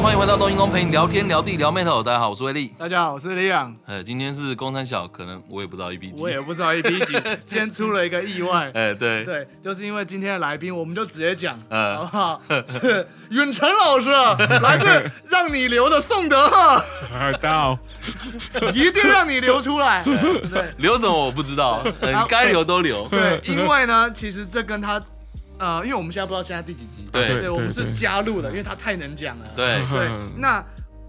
欢迎回到东英公陪你聊天聊地聊 Metal。大家好，我是威力。大家好，我是李阳。呃，今天是公三小，可能我也不知道 EP 几，我也不知道 EP 几。今天出了一个意外。哎，对对，就是因为今天的来宾，我们就直接讲，嗯好不好？是允晨老师，来自让你留的宋德赫。大家好，一定让你留出来。对，留什么我不知道，嗯，该留都留。对，因为呢，其实这跟他。呃，因为我们现在不知道现在第几集，对，对，我们是加入了，因为他太能讲了，对对。那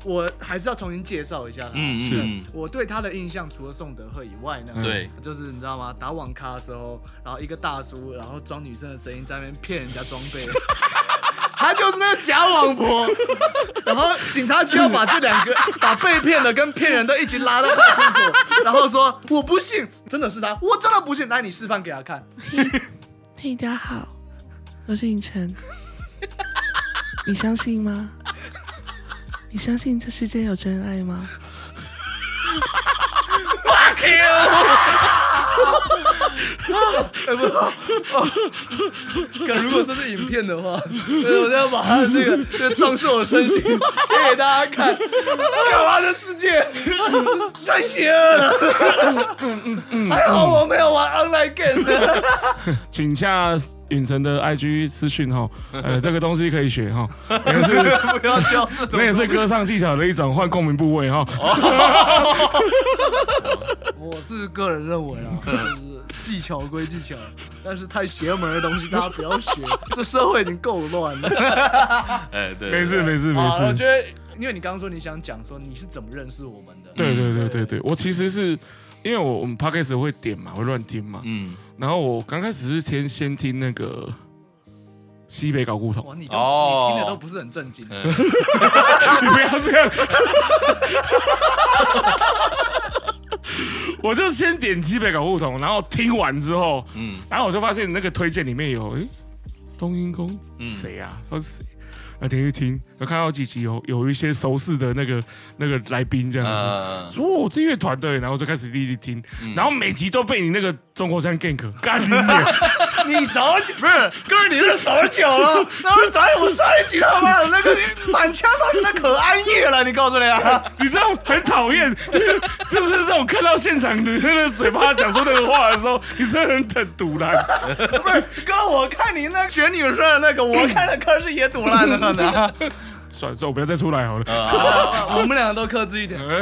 我还是要重新介绍一下他，嗯嗯，我对他的印象除了宋德赫以外呢，对，就是你知道吗？打网咖的时候，然后一个大叔，然后装女生的声音在那边骗人家装备，他就是那个假网婆，然后警察局要把这两个把被骗的跟骗人的一起拉到派出所，然后说我不信，真的是他，我真的不信，来你示范给他看。嘿，大家好。我是尹晨，你相信吗？你相信这世界有真爱吗？Fuck you！啊 哎，不好，可如果这是影片的话，我要把他的这个这壮硕的身形贴给大家看。干嘛的世界太邪恶了。还好我没有玩 online game。请下允晨的 IG 私讯哈，呃，这个东西可以学哈，也是不要教，那也是歌唱技巧的一种，换共鸣部位哈。我是个人认为啊，技巧归技巧，但是太邪门的东西大家不要学，这社会已经够乱了。哎，对，没事没事没事。我觉得，因为你刚刚说你想讲说你是怎么认识我们的，对对对对对，我其实是因为我我们 Podcast 会点嘛，会乱听嘛，嗯，然后我刚开始是先先听那个西北搞古董，哇，你都你听的都不是很正经，你不要这样。我就先点击北搞不同，然后听完之后，嗯，然后我就发现那个推荐里面有，哎，冬阴功，谁啊？他是谁？那听一听，有看到几集有有一些熟悉的那个那个来宾这样子，说我这乐团队，然后就开始第一集听，然后每集都被你那个中国山 gank 干你早起不是哥，你是早起了，那是早我上一集他妈的那个满腔都是那可安逸了，你告诉你啊，你知道很讨厌，就是这种看到现场你那个嘴巴讲出那个话的时候，你真的很很堵烂，不是哥，我看你那选女生的那个，我看的可是也堵烂了。算了算了，我不要再出来好了。我们两个都克制一点。OK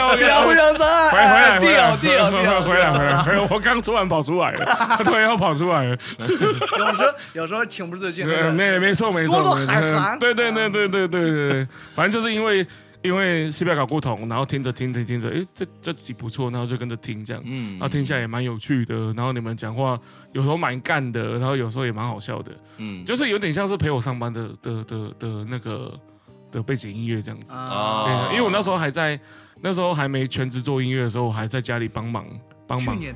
OK，不要互相伤害。回回来，回来，回来，回来，回来。我刚突然跑出来了，他突然要跑出来了。有时候，有时候情不自禁。没没错没错。多多。对对对对对对对，反正就是因为。因为西北搞不同，然后听着听着听着，哎，这这集不错，然后就跟着听这样，嗯，然后听起来也蛮有趣的，然后你们讲话有时候蛮干的，然后有时候也蛮好笑的，嗯，就是有点像是陪我上班的的的的那个的背景音乐这样子。啊，因为我那时候还在那时候还没全职做音乐的时候，我还在家里帮忙帮忙，去年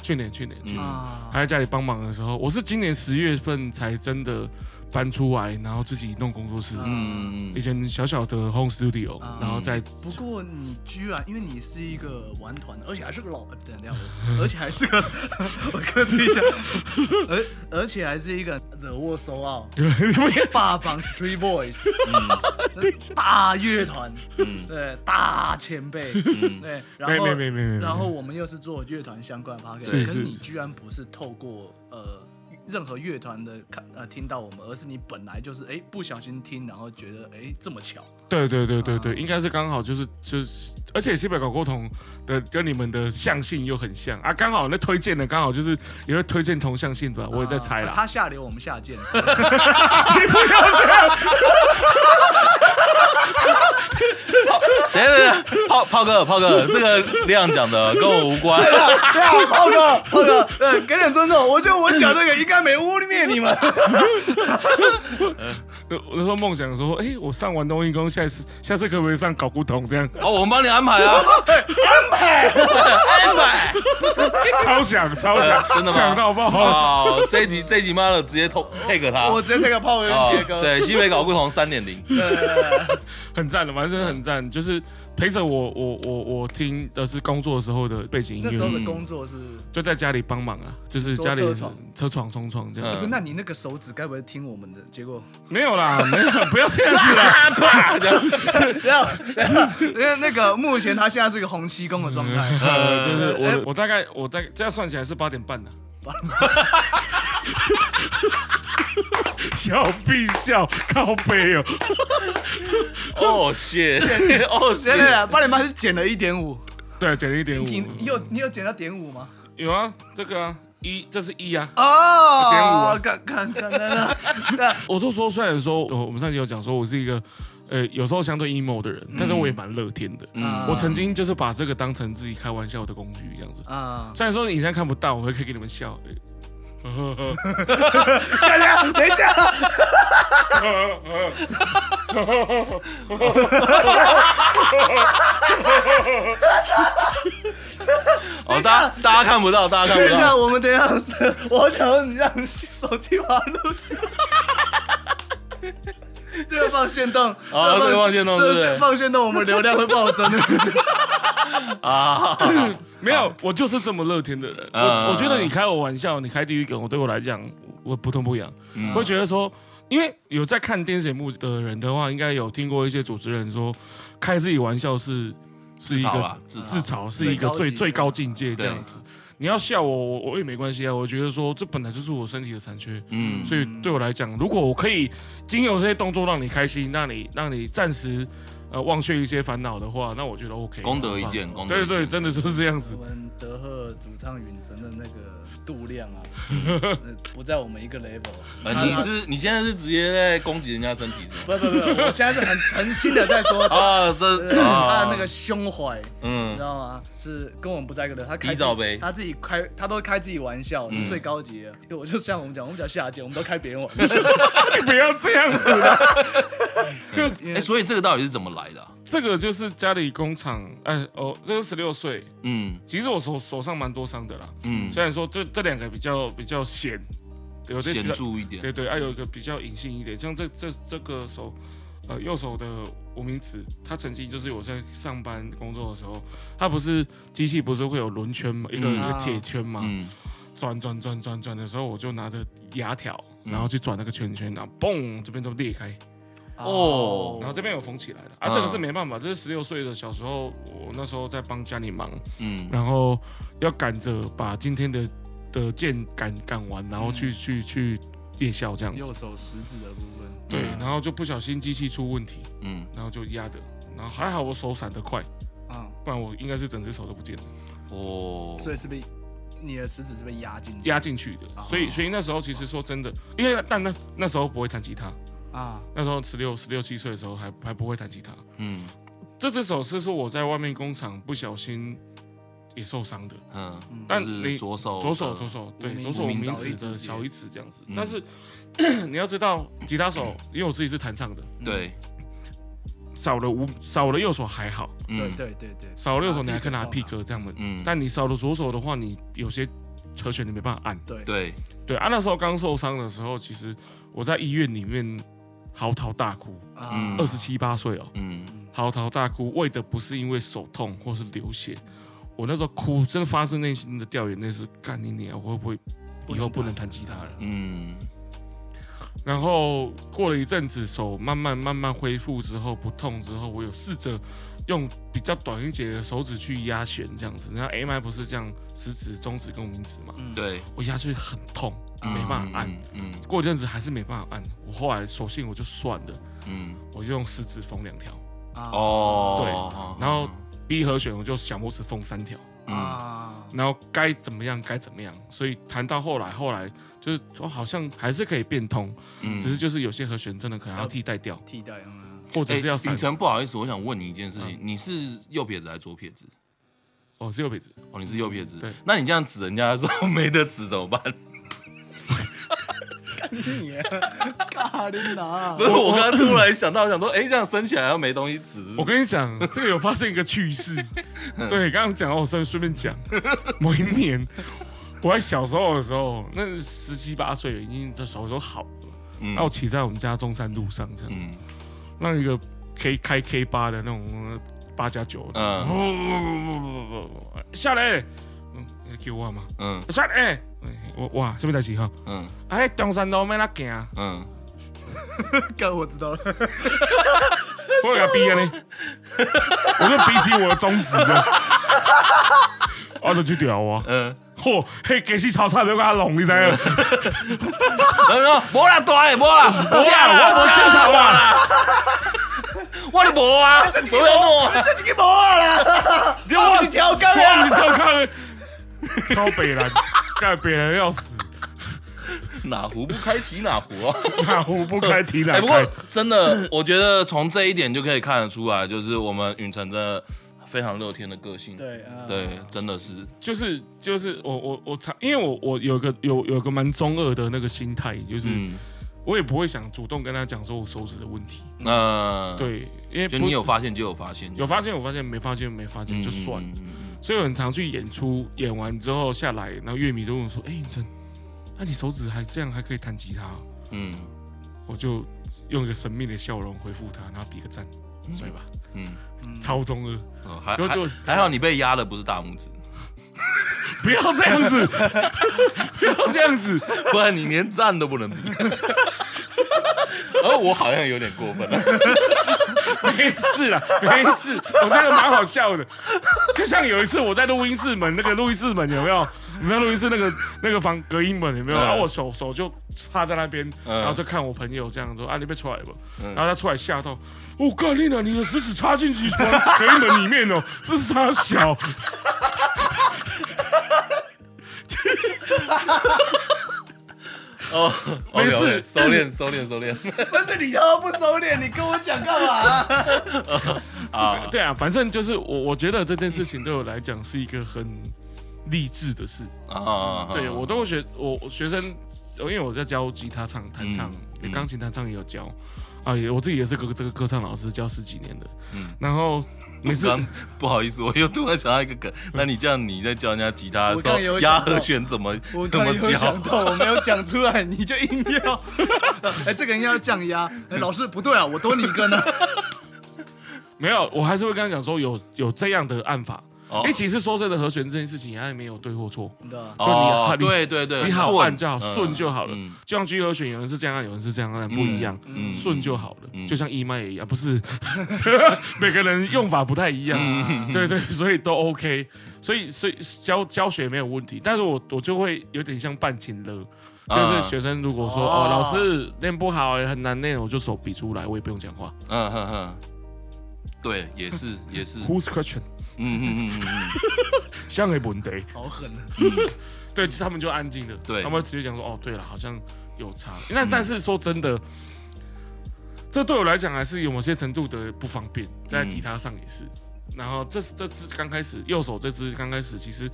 去年去年去年。还在家里帮忙的时候，我是今年十月份才真的。搬出来，然后自己弄工作室，嗯，以前小小的 home studio，然后再。不过你居然，因为你是一个玩团，而且还是个老，等一下，而且还是个，我克制一下，而而且还是一个 The Out，霸榜 Street Boys，大乐团，对，大前辈，对，然后然后我们又是做乐团相关的可是你居然不是透过呃。任何乐团的看呃听到我们，而是你本来就是哎不小心听，然后觉得哎这么巧。对对对对对，应该是刚好就是就是，而且西北搞过同的跟你们的相性又很像啊，刚好那推荐的刚好就是也会推荐同相性吧，我也在猜啦。他下流，我们下贱。你不要这样。等等等，炮炮哥炮哥，这个亮讲的跟我无关。对啊，炮哥炮哥，对，给点尊重。我觉得我讲这个应该没污蔑你们。我那时候梦想说，哎，我上完冬阴功，下次下次可不可以上搞古董这样？哦，我们帮你安排啊，安 排安排，超想超想，真的吗？想到爆！好，这一集这一集妈的直接 take 他，我直接 take 炮哥跟杰哥。对，西北搞古董三点零，很赞的，反正很赞，就是陪着我，我我我听的是工作的时候的背景音乐。那时候的工作是就在家里帮忙啊，就是家里车床冲床这样。那你那个手指该不会听我们的？结果没有啦，没有，不要这样子啦。不要，因为那个目前他现在是一个红七公的状态，就是我我大概我大概这样算起来是八点半的。笑必笑，靠背哦。哦，谢，哦，谢。八点半是减了一点五，对，减了一点五。你有你有减到点五吗？有啊，这个啊，一，这是一啊。哦，点五啊，看看看看。我就说，虽然说，我们上集有讲说我是一个，呃，有时候相对 emo 的人，但是我也蛮乐天的。嗯。我曾经就是把这个当成自己开玩笑的工具，这样子。啊。虽然说你现在看不到，我会可以给你们笑。大家等一下，哦，大家大家看不到，大家看不到。等一下，我们等一下，我想让你让手机把它录像。这个放限动，啊，这个放限动，对不对？放限动，我们流量会暴增的。啊，没有，我就是这么乐天的人。我我觉得你开我玩笑，你开地狱梗，我对我来讲，我不痛不痒。会觉得说，因为有在看电视节目的人的话，应该有听过一些主持人说，开自己玩笑是是一个自嘲，是一个最最高境界这样子。你要笑我，我我也没关系啊。我觉得说，这本来就是我身体的残缺，嗯，所以对我来讲，如果我可以经由这些动作让你开心，让你让你暂时呃忘却一些烦恼的话，那我觉得 OK。功德一件，功德一件。对对，真的就是这样子。我们德赫主唱允晨的那个。度量啊，不在我们一个 level。你是你现在是直接在攻击人家身体是吗？不不不，我现在是很诚心的在说 啊，这他的那个胸怀，嗯，你知道吗？是跟我们不在一个的。他开他自己开，他都开自己玩笑，是最高级的。我就像我们讲，我们讲下贱，我们都开别人玩笑。你不要这样子的。哎，所以这个到底是怎么来的？这个就是家里工厂，哎哦，这个十六岁，嗯，其实我手手上蛮多伤的啦，嗯，虽然说这这两个比较比较显，有点显著一点，对对，还、啊、有一个比较隐性一点，像这这这个手，呃，右手的无名指，它曾经就是我在上班工作的时候，它不是机器不是会有轮圈嘛，一个、嗯、一个铁圈嘛，嗯，转转转转转的时候，我就拿着牙条，然后去转那个圈圈，然后嘣，这边都裂开。哦，然后这边有缝起来的啊，这个是没办法，这是十六岁的小时候，我那时候在帮家里忙，嗯，然后要赶着把今天的的剑赶赶完，然后去去去夜校这样子。右手食指的部分。对，然后就不小心机器出问题，嗯，然后就压的，然后还好我手闪得快，啊，不然我应该是整只手都不见了。哦，所以是被你的食指是被压进压进去的，所以所以那时候其实说真的，因为但那那时候不会弹吉他。啊，那时候十六、十六七岁的时候还还不会弹吉他。嗯，这只手是说我在外面工厂不小心也受伤的。嗯，但你左手、左手、左手，对，左手无名指的小一指这样子。但是你要知道，吉他手，因为我自己是弹唱的，对，少了五少了右手还好。对对对对，少了右手你还可以拿 pick 这样的。嗯，但你少了左手的话，你有些和弦你没办法按。对对对，啊，那时候刚受伤的时候，其实我在医院里面。嚎啕大哭，二十七八岁哦，嗯，嚎啕大哭，为的不是因为手痛或是流血，我那时候哭，真的发自内心的掉眼泪，是干你娘，我会不会以后不能弹吉他了？嗯，然后过了一阵子，手慢慢慢慢恢复之后，不痛之后，我有试着用比较短一截的手指去压弦，这样子，然后 M I 不是这样，食指、中指跟无名指嘛，对，我压去很痛。没办法按，嗯，过一阵子还是没办法按，我后来索性我就算了，嗯，我就用食指缝两条，哦，对，然后 B 和弦我就小拇指缝三条，啊，然后该怎么样该怎么样，所以谈到后来，后来就是我好像还是可以变通，嗯，只是就是有些和弦真的可能要替代掉，替代，嗯，或者是要。秉承不好意思，我想问你一件事情，你是右撇子还是左撇子？哦，是右撇子，哦，你是右撇子，对，那你这样指人家的时候没得指怎么办？你咖喱拿，不是我刚刚突然想到，想说，哎，这样升起来又没东西吃。我跟你讲，这个有发生一个趣事。对，刚刚讲，我顺顺便讲，某一年我在小时候的时候，那十七八岁，已经这手都好了。然后我骑在我们家中山路上，这样，那一个可以开 K 八的那种八加九，嗯，下来，嗯，叫我嘛，嗯，下来，我哇，什么代志哈？嗯，哎，中山路没那行，嗯，刚我知道了，我给他逼啊你，我就比起我的中指的，我就去屌啊，嗯，嚯，嘿，其实炒菜没有给他弄，你知影？然后说，无啦，大诶，无啦，无啦，我无镜头啊。我的无啊，我的无啊，自己无啦，你忘记调缸啊，忘记调缸，超北蓝，干北蓝要死，哪壶不开提哪壶啊，哪壶不开提哪壶。不过真的，我觉得从这一点就可以看得出来，就是我们允成真的非常乐天的个性，对啊，对，真的是，就是就是我我我常，因为我我有个有有个蛮中二的那个心态，就是。我也不会想主动跟他讲说我手指的问题。嗯，对，因为就你有发现就有发现，有发现有发现，没发现没发现就算了。所以我很常去演出，演完之后下来，然后乐迷都问我说：“哎，允成，那你手指还这样还可以弹吉他？”嗯，我就用一个神秘的笑容回复他，然后比个赞，帅吧？嗯，超中二。还还还好你被压的不是大拇指。不要这样子，不要这样子，不然你连赞都不能比。而我好像有点过分了。没事啦，没事，我觉得蛮好笑的。就像有一次我在录音室门，那个录音室门有没有？你们录音室那个那个房隔音门有没有？然后我手手就插在那边，然后就看我朋友这样说：“啊，你别出来吧。”然后他出来吓到，我靠，丽娜，你的食指插进去隔音门里面哦，这是差小。哦，没事，收敛，收敛，收敛。不是你他妈不收敛，你跟我讲干嘛？啊，对啊，反正就是我，我觉得这件事情对我来讲是一个很励志的事啊。对，我都会学我学生，因为我在教吉他唱、弹唱，钢琴弹唱也有教啊，我自己也是个这个歌唱老师，教十几年的。嗯，然后。没事，不好意思，我又突然想到一个梗。那你这样你在教人家吉他的时候，压和弦怎么怎么教？我没有讲出来，你就硬要。哎，这个应该要降压。哎，老师不对啊，我多你一个呢。没有，我还是会跟他讲说有有这样的按法。因为其实说真的，和弦这件事情也没有对或错，就你对对对，你好按就好，顺就好了。就像 G 和弦，有人是这样按，有人是这样按，不一样，顺就好了。就像 E 麦也一样，不是 每个人用法不太一样，对对，所以都 OK。所以所以教教学没有问题，但是我我就会有点像半情了，就是学生如果说哦老师练不好，很难练，我就手比出来，我也不用讲话。嗯哼哼，对，也是也是。Who's question？嗯嗯嗯嗯嗯，像个问题，好狠啊！对，他们就安静的，对，他们直接讲说，哦，对了，好像有差。那但是说真的，这对我来讲还是有某些程度的不方便，在吉他上也是。然后这这次刚开始，右手这支刚开始，其实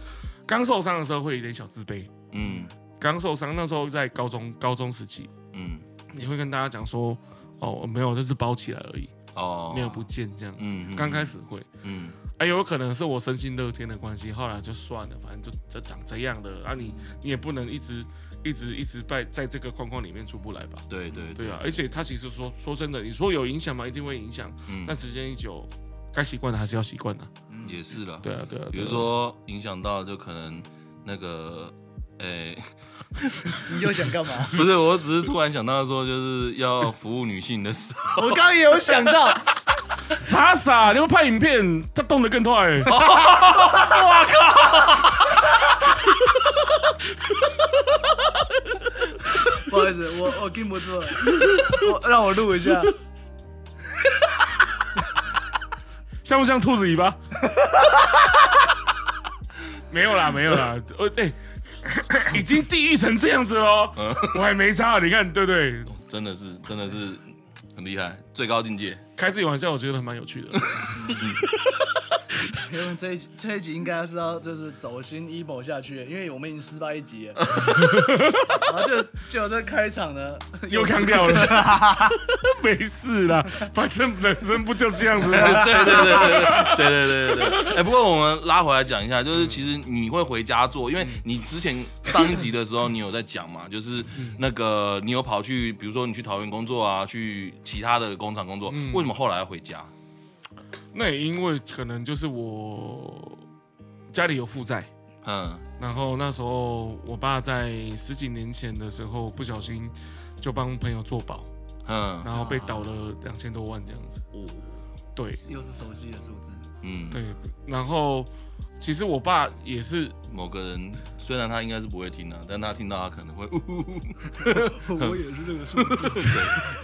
刚受伤的时候会有点小自卑。嗯，刚受伤那时候在高中高中时期，嗯，你会跟大家讲说，哦，没有，这是包起来而已，哦，没有不见这样子。刚开始会，嗯。还有可能是我身心乐天的关系，后来就算了，反正就就长这样的啊你，你你也不能一直一直一直在在这个框框里面出不来吧？对对对，对啊！而且他其实说说真的，你说有影响吗？一定会影响。嗯。但时间一久，该习惯的还是要习惯的。嗯，也是了。对啊对啊。比如说影响到就可能那个，诶，你又想干嘛？不是，我只是突然想到说，就是要服务女性的时候。我刚刚也有想到。傻傻，你们拍影片，他动得更快。我靠！不好意思，我我禁不住了，我让我录一下。像不像兔子尾巴？没有啦，没有啦。我哎，已经地狱成这样子了，我还没差，你看对不对？真的是，真的是很厉害，最高境界。开自己玩笑，我觉得还蛮有趣的。因为这一这一集应该是要就是走心 emo 下去，因为我们已经失败一集了。然后就就这开场呢，又扛掉了。没事啦，反正人生不就这样子吗？对对对对对对对对对。哎，不过我们拉回来讲一下，就是其实你会回家做，因为你之前上一集的时候你有在讲嘛，就是那个你有跑去，比如说你去桃园工作啊，去其他的工厂工作，为什么后来要回家？那也因为可能就是我家里有负债，嗯，然后那时候我爸在十几年前的时候不小心就帮朋友做保，嗯，然后被倒了两千多万这样子，哦，对，又是熟悉的数字，嗯，对，然后其实我爸也是某个人，虽然他应该是不会听的，但他听到他可能会，我也是这个数字，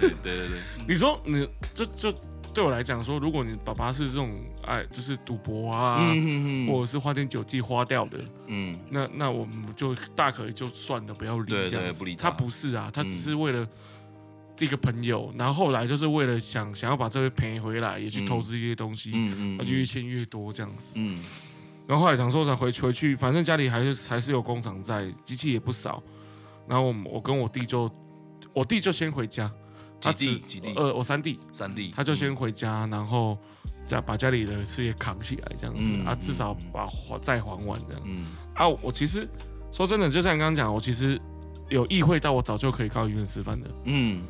对对对对，你说你这这。对我来讲说，如果你爸爸是这种爱，就是赌博啊，嗯、或者是花天酒地花掉的，嗯，那那我们就大可以就算了，不要理这样子。他，他不是啊，他只是为了这个朋友，嗯、然后后来就是为了想想要把这个赔回来，也去投资一些东西，嗯嗯，嗯就越欠越多这样子，嗯。然后后来想说，才回回去，反正家里还是还是有工厂在，机器也不少。然后我我跟我弟就，我弟就先回家。他弟几弟？呃，我三弟，三弟，他就先回家，然后再把家里的事业扛起来，这样子啊，至少把还债还完这样。嗯啊，我其实说真的，就像你刚刚讲，我其实有意会到，我早就可以靠医院吃饭的。嗯，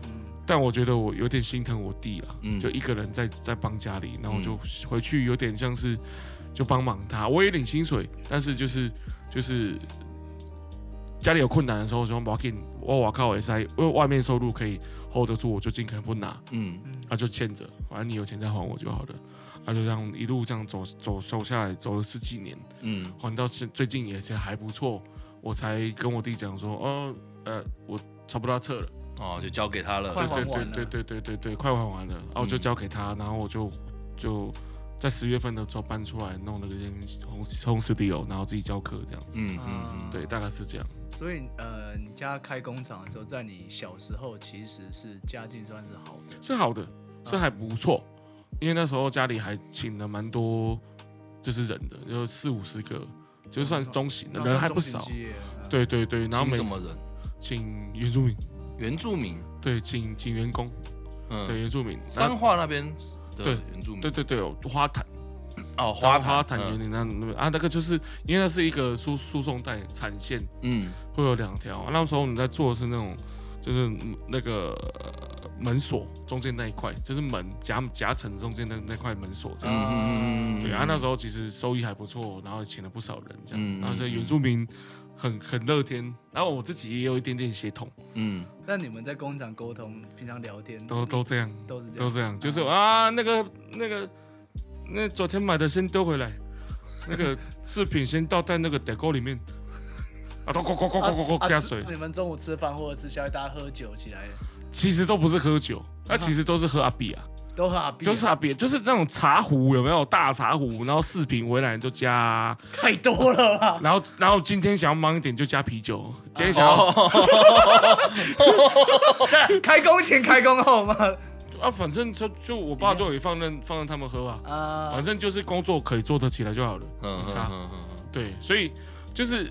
但我觉得我有点心疼我弟了，就一个人在在帮家里，然后就回去有点像是就帮忙他，我也领薪水，但是就是就是家里有困难的时候，就把我我靠，我塞，因为外面收入可以。hold 得住，我就尽可能不拿，嗯，那、啊、就欠着，反正你有钱再还我就好了，他、啊、就这样一路这样走走走下来，走了十几年，嗯，还到现最近也是还不错，我才跟我弟讲说，哦，呃，我差不多要撤了，哦，就交给他了，对对对对对对对对，快还完了，然后我就交给他，然后我就就在十月份的时候搬出来弄了个 home home studio，然后自己教课这样子，嗯嗯，对，大概是这样。所以，呃，你家开工厂的时候，在你小时候其实是家境算是好的，是好的，是还不错，因为那时候家里还请了蛮多，就是人的，有四五十个，就算是中型的，人还不少。对对对，然后没什么人？请原住民，原住民，对，请请员工，嗯，对，原住民，彰化那边的原住民，对对对，花坛。哦，花花坛园林那那啊，那个就是因为那是一个输输送带产线，嗯，会有两条。那时候你在做的是那种，就是那个门锁中间那一块，就是门夹夹层中间那那块门锁这样子。嗯，对啊，那时候其实收益还不错，然后请了不少人这样。然后所以原住民很很乐天，然后我自己也有一点点血统。嗯，那你们在工厂沟通，平常聊天都都这样，都是都这样，就是啊那个那个。那昨天买的先丢回来，那个 饰品先倒在那个袋沟里面，啊，咕咕咕咕咕咕加水。你们中午吃饭或者吃宵夜，大家喝酒起来？其实都不是喝酒，那其实都是喝阿比啊，都是阿比，就是那种茶壶有没有？大茶壶，然后四瓶回来就加，太多了吧？然后然后今天想要忙一点就加啤酒，今天想要，开工前开工后吗？啊，反正就就我爸都有放任放任他们喝啊，啊，反正就是工作可以做得起来就好了，嗯，差，对，所以就是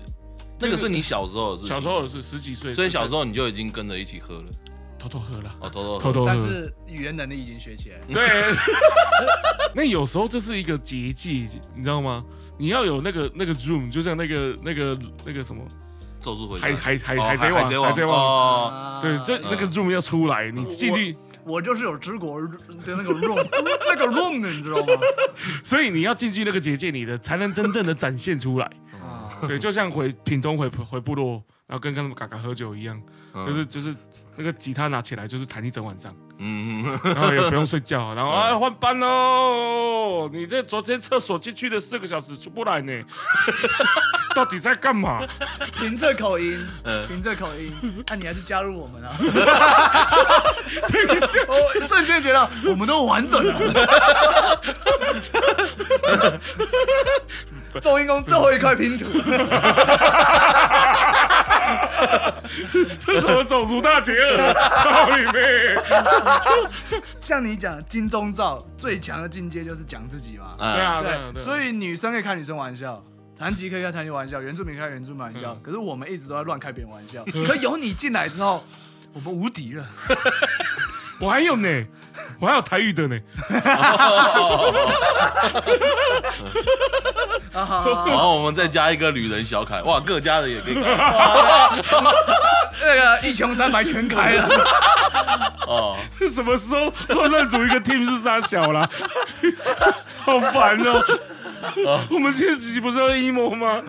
这个是你小时候的事，小时候的事，十几岁，所以小时候你就已经跟着一起喝了，偷偷喝了，哦，偷偷偷偷喝，但是语言能力已经学起来了，对，那有时候这是一个结界，你知道吗？你要有那个那个 room，就像那个那个那个什么，咒术回海海海海贼王，海贼王，对，这那个 room 要出来，你进去。我就是有知国的那个 room，那个 room 的，你知道吗？所以你要进去那个结界里的，才能真正的展现出来。啊，对，就像回品东回回部落，然后跟跟他们嘎嘎喝酒一样，就是就是那个吉他拿起来就是弹一整晚上，嗯，然后也不用睡觉，然后啊 换班喽，你这昨天厕所进去的四个小时出不来呢。到底在干嘛？凭这口音，凭这口音，那你还是加入我们啊！我瞬间觉得我们都完整了。中英公最后一块拼图，这是什么种族大结合？操你妹！像你讲金钟罩最强的境界就是讲自己嘛。对啊，对，所以女生可以开女生玩笑。残疾可以开残疾玩笑，原住民开原住民玩笑，可是我们一直都在乱开别人玩笑。可有你进来之后，我们无敌了。我还有呢，我还有台语的呢。然后我们再加一个旅人小凯，哇，各家的也可以改。那个一穷三白全开了。哦，是什么时候乱乱组一个 team 是杀小啦？好烦哦。我们这几集不是要 emo 吗？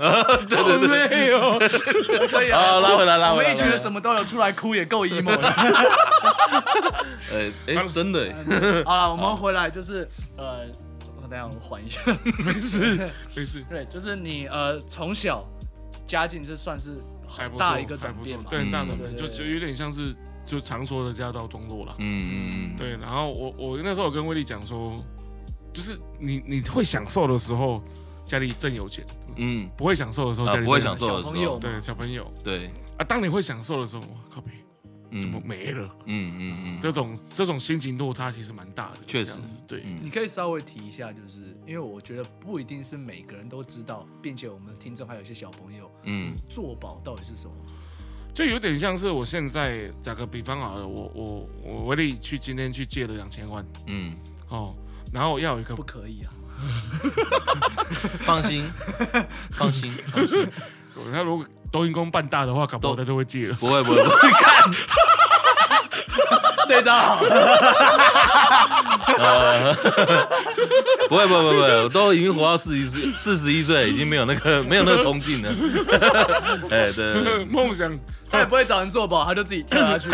对 对对，累哦。可以啊，拉回来，拉回来。我们一群人什么都有，出来哭也够 emo 了。哎哎，真的。好了，我们回来就是呃，我等下我缓一下，没事没事。对，就是你呃从小家境是算是很大一个转变嘛，对，大转变，就就有点像是就常说的家道中落了。嗯嗯嗯。对，然后我我那时候有跟威力讲说。就是你你会享受的时候，家里正有钱，嗯，不会享受的时候，家里不会享受的时候，对小朋友，对。啊，当你会享受的时候，靠北，怎么没了？嗯嗯嗯，这种这种心情落差其实蛮大的，确实，对，你可以稍微提一下，就是因为我觉得不一定是每个人都知道，并且我们的听众还有一些小朋友，嗯，做保到底是什么？就有点像是我现在打个比方好了，我我我威力去今天去借了两千万，嗯，哦。然后要有一个不可以啊，放心，放心，放心。他如果抖音公办大的话，搞不好他就会借了。不会，不会，不会看。这招好。不会，不会，不会，我都已经活到四十一岁，四十一岁已经没有那个没有那个冲劲了。哎，对，梦想。他也不会找人做保，他就自己跳下去。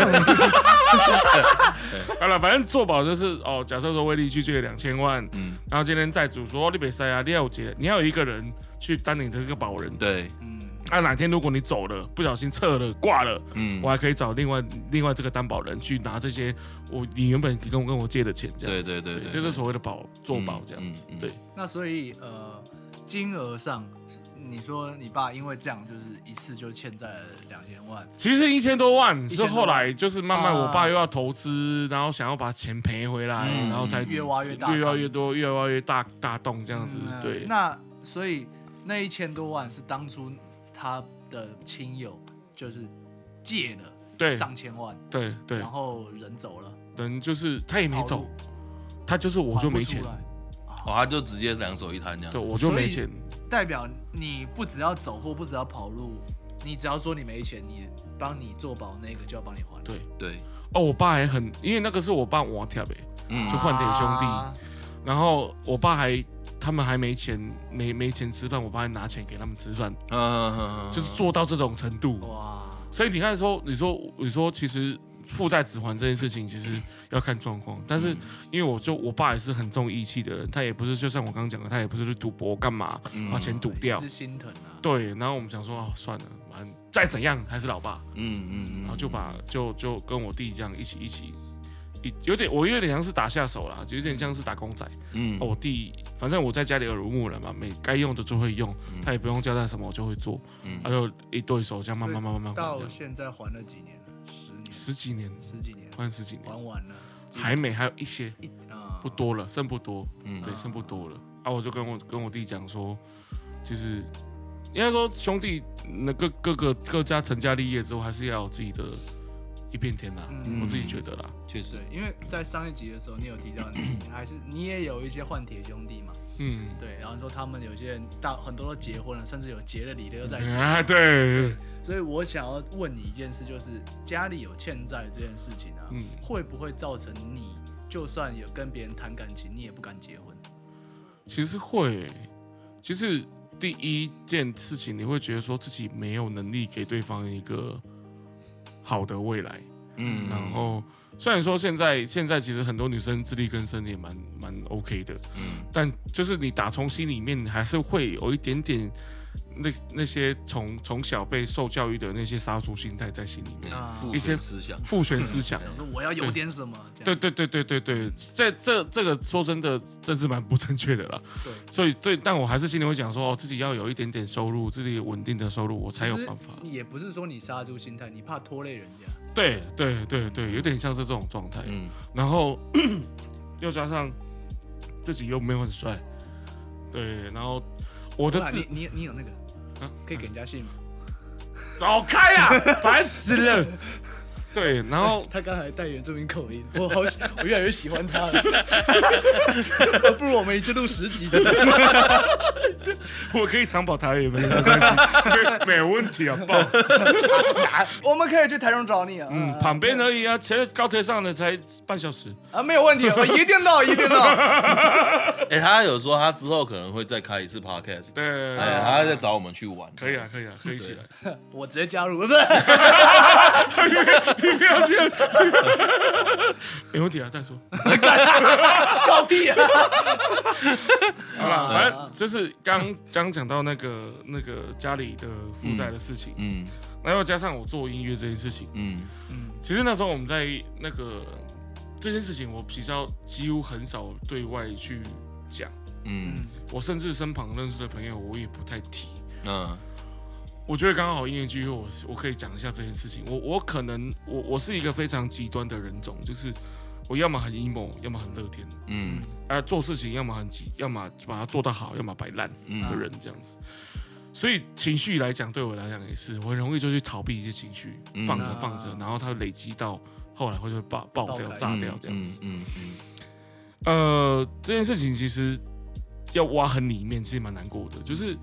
好了，反正做保就是哦，假设说威力去借两千万，嗯，然后今天债主说你别塞啊，你要有钱，你要有一个人去当你的这个保人，对，嗯，那哪天如果你走了，不小心撤了挂了，嗯，我还可以找另外另外这个担保人去拿这些我你原本跟我跟我借的钱，这样子，对对对，就是所谓的保做保这样子，对。那所以呃，金额上。你说你爸因为这样，就是一次就欠债了两千万。其实一千多万是后来就是慢慢，我爸又要投资，然后想要把钱赔回来，然后才越挖越大，越挖越多，越挖越大大洞这样子。对。那所以那一千多万是当初他的亲友就是借了对。上千万，对对，然后人走了，人就是他也没走，他就是我就没钱，哦，他就直接两手一摊这样，对，我就没钱。代表你不只要走或不只要跑路，你只要说你没钱，你帮你做保那个就要帮你还。对。对。哦，我爸还很，因为那个是我爸我跳呗，嗯，就换点兄弟，啊、然后我爸还他们还没钱，没没钱吃饭，我爸还拿钱给他们吃饭，就是做到这种程度。哇。所以你看说，你说你说其实。负债子还这件事情其实要看状况，但是因为我就我爸也是很重义气的人，他也不是就像我刚刚讲的，他也不是去赌博干嘛，把钱赌掉。是心疼啊。对，然后我们想说，哦，算了，反正再怎样还是老爸。嗯嗯嗯。然后就把就就跟我弟这样一起一起一有点我有点像是打下手啦，就有点像是打工仔。嗯。我弟反正我在家里耳濡目染嘛，每该用的就会用，他也不用交代什么我就会做。嗯。他就一对手这样慢慢慢慢慢到现在还了几年了？十年？十几年，十几年，还十几年，还完了，还没，还有一些，不多了，剩不多，嗯，对，剩不多了。啊，我就跟我跟我弟讲说，就是应该说兄弟，那个各个各家成家立业之后，还是要有自己的一片天呐，我自己觉得啦，确实，因为在上一集的时候，你有提到你 还是你也有一些换铁兄弟嘛。嗯，对，然后说他们有些人大很多都结婚了，甚至有结了离的又在结。啊，对。所以我想要问你一件事，就是家里有欠债这件事情啊，嗯，会不会造成你就算有跟别人谈感情，你也不敢结婚？其实会，其实第一件事情你会觉得说自己没有能力给对方一个好的未来，嗯，然后。虽然说现在现在其实很多女生自力更生也蛮蛮 OK 的，嗯，但就是你打从心里面还是会有一点点那那些从从小被受教育的那些杀猪心态在心里面，一些思想父权思想，说我要有点什么，对对对对对对，这这这个说真的，真是蛮不正确的啦。对，所以对，但我还是心里会讲说，哦，自己要有一点点收入，自己稳定的收入，我才有办法。也不是说你杀猪心态，你怕拖累人家。对对对对，有点像是这种状态。嗯，然后又加上自己又没有很帅，对，然后我的你你你有那个啊，可以给人家信吗？走开啊，烦死了！对，然后他刚才带原住民口音，我好喜，我越来越喜欢他了。不如我们一次录十集的，我可以长跑台也没关系，没没问题啊，报。我们可以去台中找你啊。嗯，旁边而已啊，其实高铁上的才半小时啊，没有问题，我一定到，一定到。哎，他有说他之后可能会再开一次 podcast，对，哎，他在找我们去玩，可以啊，可以啊，可以一起来。我直接加入，不是。不要这样，没问题啊，再说。搞屁啊！好了，反正就是刚刚讲到那个那个家里的负债的事情，嗯，然后加上我做音乐这件事情，嗯。嗯，其实那时候我们在那个这件事情，我比较几乎很少对外去讲，嗯，我甚至身旁认识的朋友，我也不太提，嗯。我觉得刚好音乐剧会，我我可以讲一下这件事情。我我可能我我是一个非常极端的人种，就是我要么很 emo，要么很乐天，嗯，啊，做事情要么很急，要么把它做到好，要么摆烂的人这样子。所以情绪来讲，对我来讲也是，我很容易就去逃避一些情绪，放着放着，然后它累积到后来会就会爆爆掉、炸掉这样子。嗯嗯。呃，这件事情其实要挖很里面，其实蛮难过的，就是。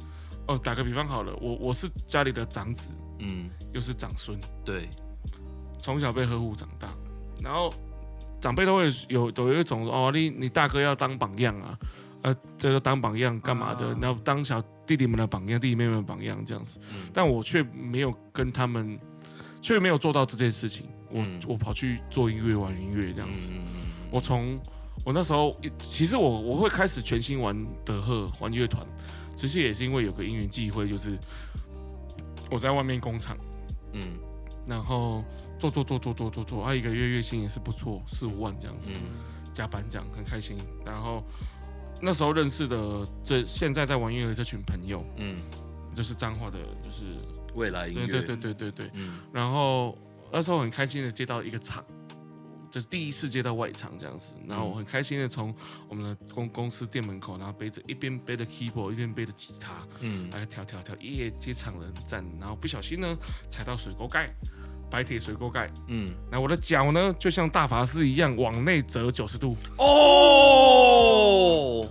哦，打个比方好了，我我是家里的长子，嗯，又是长孙，对，从小被呵护长大，然后长辈都会有都有一种哦，你你大哥要当榜样啊，呃，这个当榜样干嘛的？啊、然后当小弟弟们的榜样，弟弟妹妹的榜样这样子，嗯、但我却没有跟他们，却没有做到这件事情。我、嗯、我跑去做音乐，玩音乐这样子。嗯、我从我那时候，其实我我会开始全心玩德赫，玩乐团。其实也是因为有个因缘际会，就是我在外面工厂，嗯，然后做做做做做做做，啊，一个月月薪也是不错，四五万这样子，嗯、加班这样很开心。然后那时候认识的这现在在玩音乐的这群朋友，嗯，就是彰化的，就是未来音乐，对对对对对，嗯，然后那时候很开心的接到一个厂。就是第一次接到外场这样子，然后我很开心的从我们的公公司店门口，然后背着一边背着 keyboard，一边背着吉他，嗯，来跳跳跳，耶，接场人很赞，然后不小心呢踩到水沟盖，白铁水沟盖，嗯，那我的脚呢就像大法师一样往内折九十度，哦，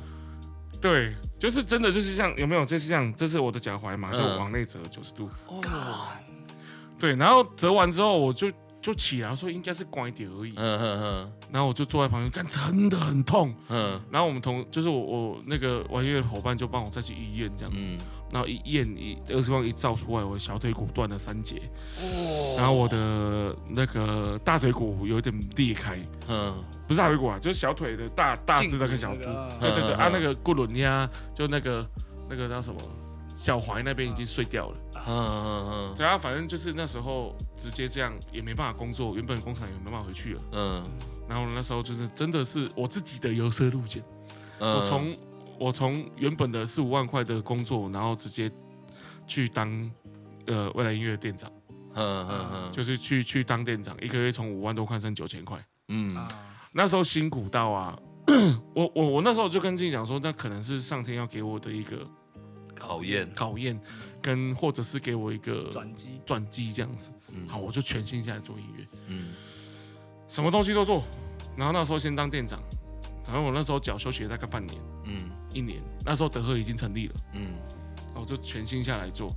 对，就是真的就是像有没有？就是像这是我的脚踝嘛，就往内折九十度，哦，对，然后折完之后我就。就起来说应该是关一点而已，嗯嗯嗯，然后我就坐在旁边看，真的很痛，嗯，然后我们同就是我我那个玩乐的伙伴就帮我再去医院这样子，然后一验一 X 光一照出来，我的小腿骨断了三节，哦，然后我的那个大腿骨有点裂开，嗯，不是大腿骨啊，就是小腿的大大致那个小骨，对对对，啊那个骨轮呀，就那个那个叫什么？脚踝那边已经碎掉了，嗯嗯嗯，对啊，反正就是那时候直接这样也没办法工作，原本工厂也没办法回去了，嗯，然后那时候就是真的是我自己的由奢入俭，嗯、我从我从原本的四五万块的工作，然后直接去当呃未来音乐的店长，嗯嗯嗯，就是去去当店长，一个月从五万多块升九千块，嗯，那时候辛苦到啊，我我我那时候就跟自己讲说，那可能是上天要给我的一个。考验。考验，跟或者是给我一个转机。转机这样子，嗯、好，我就全心下来做音乐，嗯，什么东西都做，然后那时候先当店长，然后我那时候脚休息了大概半年，嗯，一年，那时候德赫已经成立了，嗯，然后我就全心下来做，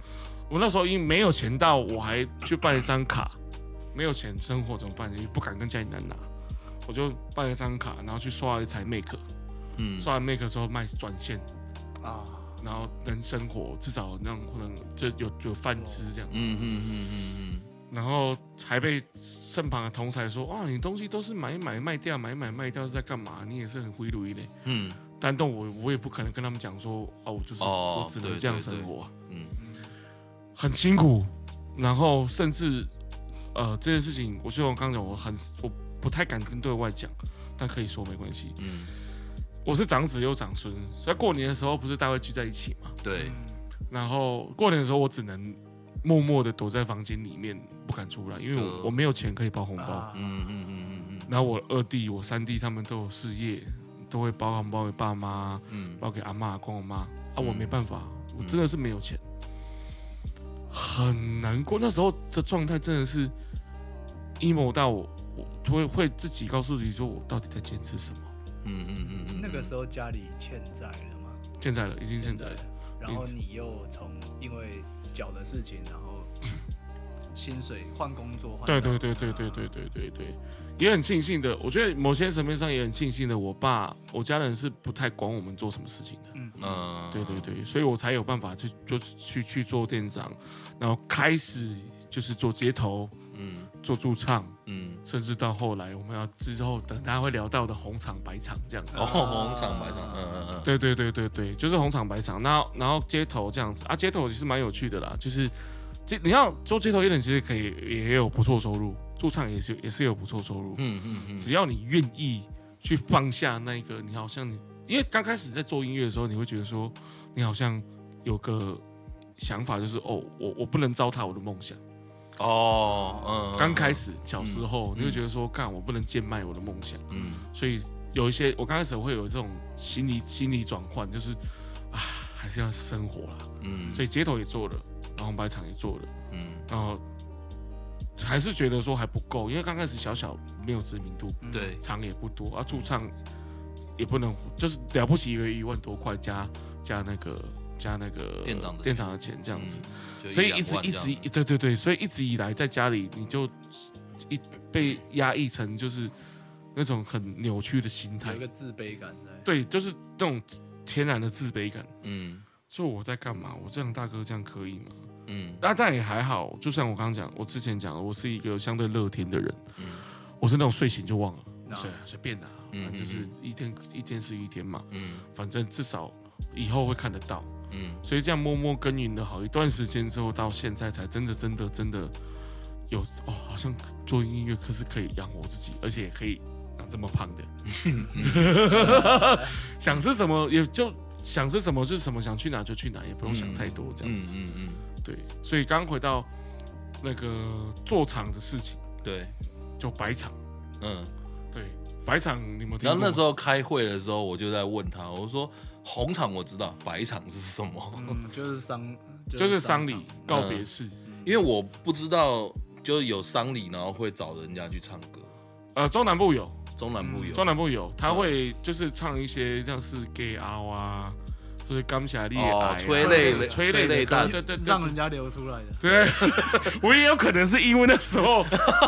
我那时候因为没有钱到，我还去办一张卡，没有钱生活怎么办？也不敢跟家里人拿，我就办一张卡，然后去刷一台 Make，嗯，刷完 Make 之后卖转线，啊。然后能生活，至少让可能就有有饭吃这样子。嗯嗯嗯嗯嗯。然后还被身旁的同才说：“哇，你东西都是买买卖掉，买买卖掉是在干嘛？你也是很挥霍的。”嗯。但动我我也不可能跟他们讲说：“哦，我就是我只能这样生活。”嗯。很辛苦，然后甚至呃这件事情，我就我刚讲，我很我不太敢跟对外讲，但可以说没关系。嗯。我是长子又长孙，在过年的时候不是大家会聚在一起嘛？对。然后过年的时候，我只能默默的躲在房间里面，不敢出来，因为我我没有钱可以包红包。嗯嗯嗯嗯嗯。然后我二弟、我三弟他们都有事业，都会包红包给爸妈，嗯，包给阿妈、公我妈。啊，我没办法，我真的是没有钱，很难过。那时候的状态真的是 emo 到我，我会会自己告诉自己说，我到底在坚持什么？嗯嗯嗯嗯。那个时候家里欠债了吗？欠债了，已经欠债了。然后你又从因为脚的事情，然后薪水换工作换。对对对对对对对对对，也很庆幸的。我觉得某些层面上也很庆幸的，我爸我家人是不太管我们做什么事情的。嗯嗯，对对对，所以我才有办法去就去去做店长，然后开始就是做街头。嗯，做驻唱，嗯，甚至到后来我们要之后等大家会聊到的红场白场这样子。哦，红场白场，嗯嗯嗯，对对对对对，就是红场白场。那然后街头这样子啊，街头其实蛮有趣的啦，就是这你要做街头艺人，其实可以也有不错收入，驻唱也是也是有不错收入。嗯嗯嗯，只要你愿意去放下那个，你好像你因为刚开始在做音乐的时候，你会觉得说你好像有个想法，就是哦，我我不能糟蹋我的梦想。哦，嗯，刚开始小时候，你会觉得说，干，我不能贱卖我的梦想，嗯，所以有一些，我刚开始会有这种心理心理转换，就是啊，还是要生活啦，嗯，所以街头也做了，然后红白场也做了，嗯，然后还是觉得说还不够，因为刚开始小小没有知名度，对，场也不多，啊，驻唱也不能，就是了不起一个一万多块加加那个。加那个店长的店长的钱这样子，所以一直一直对对对，所以一直以来在家里你就一被压抑成就是那种很扭曲的心态，有一个自卑感在。对，就是那种天然的自卑感。嗯，说我在干嘛？我这样大哥这样可以吗？嗯，那但也还好，就像我刚刚讲，我之前讲的，我是一个相对乐天的人。嗯，我是那种睡醒就忘了，睡啊随便啊，嗯就是一天一天是一天嘛。嗯，反正至少以后会看得到。嗯，所以这样默默耕耘了好一段时间之后，到现在才真的真的真的有哦，好像做音乐可是可以养活自己，而且也可以长这么胖的。想吃什么也就想吃什么是什么，想去哪就去哪，也不用想太多这样子。嗯嗯，对。所以刚回到那个做场的事情，对，就白场。嗯，对，白场你们。然后那时候开会的时候，我就在问他，我说。红场我知道，白场是什么？嗯，就是丧，就是丧礼告别式。因为我不知道，就是有丧礼，然后会找人家去唱歌。呃，中南部有，中南部有，中南部有，他会就是唱一些像是 gay 啊，就是刚下烈爱，催泪催泪弹，对对，让人家流出来的。对，我也有可能是因为那时候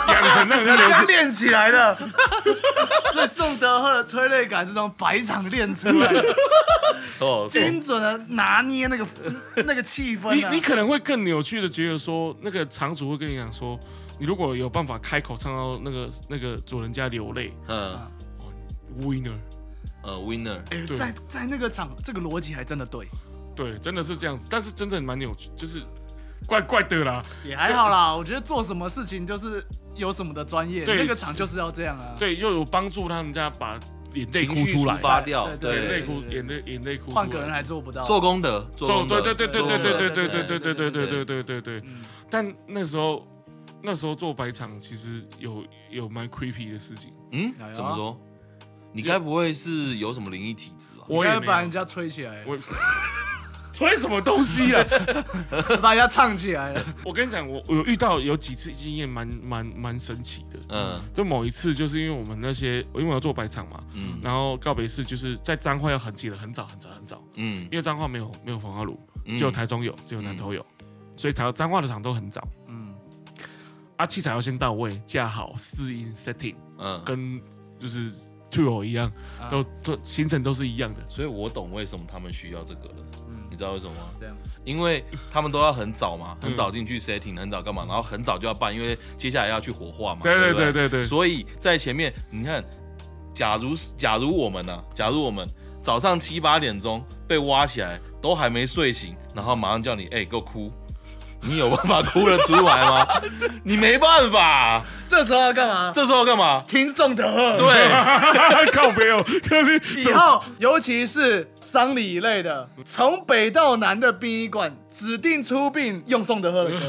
养成让人家流出 练起来的，所以宋德赫的催泪感是从白场练出来的。哦，精准的拿捏那个那个气氛，你你可能会更扭曲的觉得说，那个场主会跟你讲说，你如果有办法开口唱到那个那个主人家流泪，嗯，winner，呃，winner，哎，在在那个场，这个逻辑还真的对，对，真的是这样子，但是真正蛮扭曲，就是怪怪的啦，也还好啦，我觉得做什么事情就是有什么的专业，那个场就是要这样啊，对，又有帮助他们家把。眼泪哭出来，发掉，对，眼泪哭，眼泪眼泪哭，换个人还做不到，做功德，做对对对对对对对对对对对对对对对对。但那时候那时候做白场，其实有有蛮 creepy 的事情。嗯，怎么说？你该不会是有什么灵异体质吧？我也把人家吹起来。我 吹什么东西啊？把人家唱起来了。我跟你讲，我我有遇到有几次经验蛮蛮蛮神奇的。嗯，就某一次，就是因为我们那些，因为我要做白场嘛，嗯，然后告别式就是在彰化要很挤的很早很早很早，嗯，因为彰化没有没有焚化炉，只有台中有，只有南投有，所以台彰化的场都很早，嗯，啊，器材要先到位，架好试音 setting，嗯，跟就是 tour 一样，都都行程都是一样的，所以我懂为什么他们需要这个了。嗯你知道为什么吗？这样，因为他们都要很早嘛，很早进去 setting，很早干嘛，然后很早就要办，因为接下来要去火化嘛。对对对对对。所以在前面，你看，假如假如我们呢，假如我们早上七八点钟被挖起来，都还没睡醒，然后马上叫你，哎，给我哭。你有办法哭得出来吗？你没办法。这时候要干嘛？这时候要干嘛？听宋德赫。对，靠北哦。以后，尤其是丧礼一类的，从北到南的殡仪馆指定出殡用宋德赫的歌，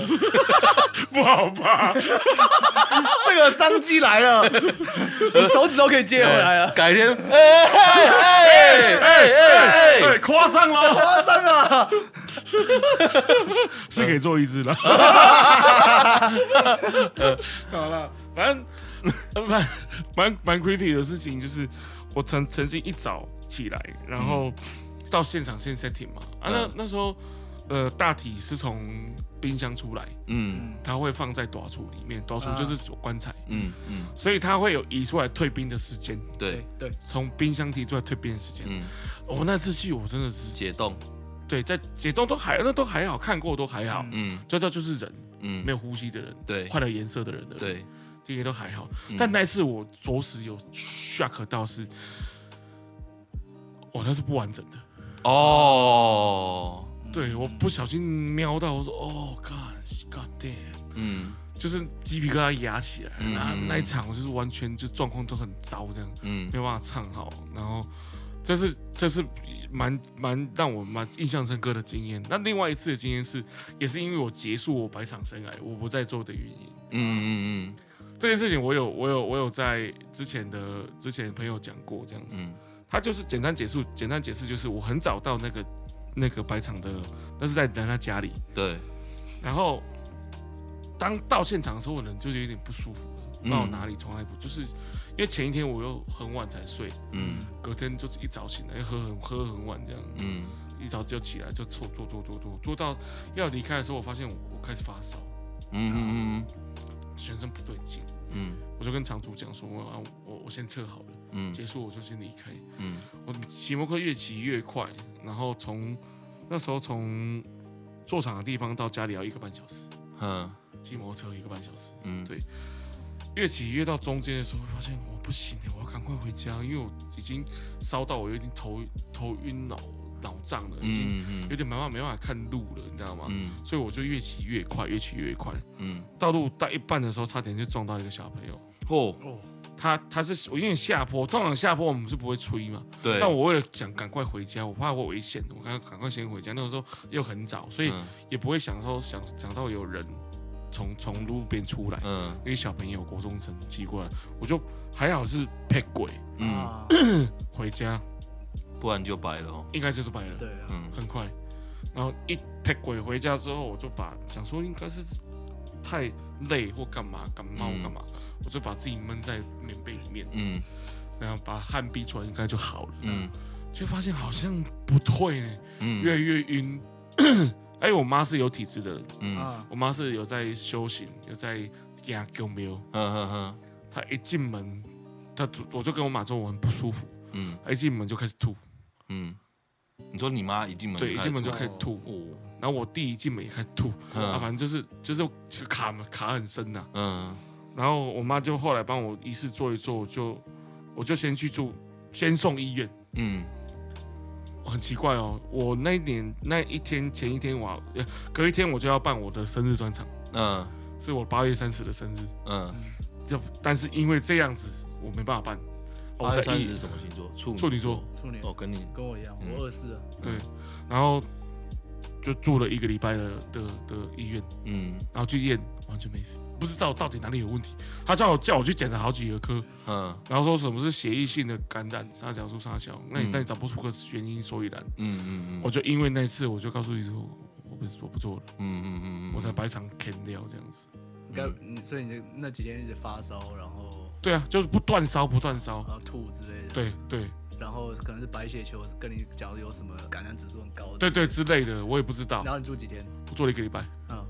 不好吧？这个商机来了，你手指都可以接回来了。改天，哎哎哎哎哎，夸张了，夸张了。是可以做一支了。好了，反正蛮蛮蛮 creepy 的事情，就是我曾曾经一早起来，然后到现场先 setting 嘛，啊那那时候呃大体是从冰箱出来，嗯，它会放在短处里面，短处就是棺材，嗯嗯，所以它会有移出来退冰的时间，对。对，从冰箱提出来退冰的时间，嗯，我那次去我真的是解冻，对，在解冻都还那都还好，看过都还好，嗯，最多就是人，嗯，没有呼吸的人，对，换了颜色的人的，对。这些都还好，但那次我着实有 shock 到是，哦那是不完整的哦。对，我不小心瞄到，我说哦，God God damn，嗯，就是鸡皮疙瘩压起来，然后那一场我就是完全就状况都很糟，这样，嗯，没有办法唱好，然后这是这是蛮蛮让我蛮印象深刻的经验。那另外一次的经验是，也是因为我结束我百场生涯，我不再做的原因，嗯嗯嗯。这件事情我有我有我有在之前的之前朋友讲过这样子，嗯，他就是简单结束简单解释就是我很早到那个那个白场的，那是在在他家里，对，然后当到现场的时候，我人就是有点不舒服了，不知道哪里从来不就是因为前一天我又很晚才睡，嗯，隔天就是一早醒来喝很喝很晚这样，嗯，一早就起来就坐坐坐坐坐坐到要离开的时候，我发现我我开始发烧，嗯嗯嗯。全身不对劲，嗯，我就跟场主讲说，我我我先撤好了，嗯，结束我就先离开，嗯，我骑摩托车越骑越快，然后从那时候从坐场的地方到家里要一个半小时，嗯，骑摩托车一个半小时，嗯，对，越骑越到中间的时候，发现我不行了，我要赶快回家，因为我已经烧到我有点头头晕脑。脑胀了，已经有点没办法没办法看路了，你知道吗？嗯，所以我就越骑越快，越骑越快。嗯，道路到一半的时候，差点就撞到一个小朋友。哦。哦，他他是我因为下坡，通常下坡我们是不会吹嘛。对。但我为了想赶快回家，我怕会危险，我赶赶快先回家。那个时候又很早，所以也不会想说想想到有人从从路边出来。嗯。那个小朋友国中生骑过来，我就还好是撇轨，嗯，回家。不然就白了哦，应该就是白了。对，嗯，很快。然后一拍鬼回家之后，我就把想说应该是太累或干嘛感冒干嘛，我就把自己闷在棉被里面，嗯，然后把汗逼出来，应该就好了，嗯，就发现好像不退呢，嗯，越来越晕。哎，我妈是有体质的人，嗯，我妈是有在修行，有在养狗喵，嗯嗯嗯，她一进门，她我就跟我妈说我很不舒服，嗯，一进门就开始吐。嗯，你说你妈一进门对，一进门就开始吐，哦，然后我弟一进门也开始吐，啊，反正就是就是卡嘛卡很深呐，嗯，然后我妈就后来帮我仪式做一做，就我就先去住，先送医院，嗯，很奇怪哦，我那一年那一天前一天我隔一天我就要办我的生日专场，嗯，是我八月三十的生日，嗯，就但是因为这样子我没办法办。八月三十是什么星座？处处女座。处女。哦，跟你跟我一样，我二四。对，然后就住了一个礼拜的的的医院，嗯，然后去验完全没事，不知道到底哪里有问题。他叫我叫我去检查好几个科，嗯，然后说什么是协议性的感染，啥讲述啥小，那你但你找不出个原因所以然，嗯嗯嗯，我就因为那次我就告诉你说，我不我不做了，嗯嗯嗯，我才白场砍掉这样子。应该，所以你那几天一直发烧，然后。对啊，就是不断烧，不断烧，然后吐之类的。对对，然后可能是白血球跟你假如有什么感染指数很高的。对对之类的，我也不知道。然后你住几天？我住了一个礼拜。嗯，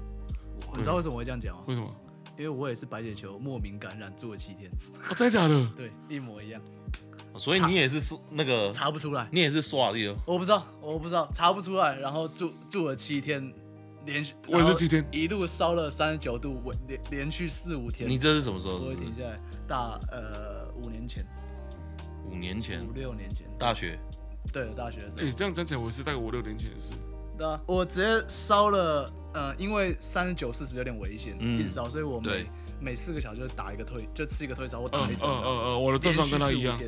你知道为什么我会这样讲吗？为什么？因为我也是白血球莫名感染，住了七天。哦，真的假的？对，一模一样。所以你也是说那个查不出来？你也是刷的？我不知道，我不知道，查不出来。然后住住了七天。连续我也是七天，一路烧了三十九度，连连续四五天。你这是什么时候？我会停下来。大呃五年前，五年前，五六年前，大学。对，大学的时候。哎，这样讲起来，我是大概五六年前的事。对啊，我直接烧了，呃，因为三十九四十有点危险，一直烧，所以我每每四个小时就打一个退，就吃一个退烧，我打一针。嗯嗯嗯，我的症状跟他一样。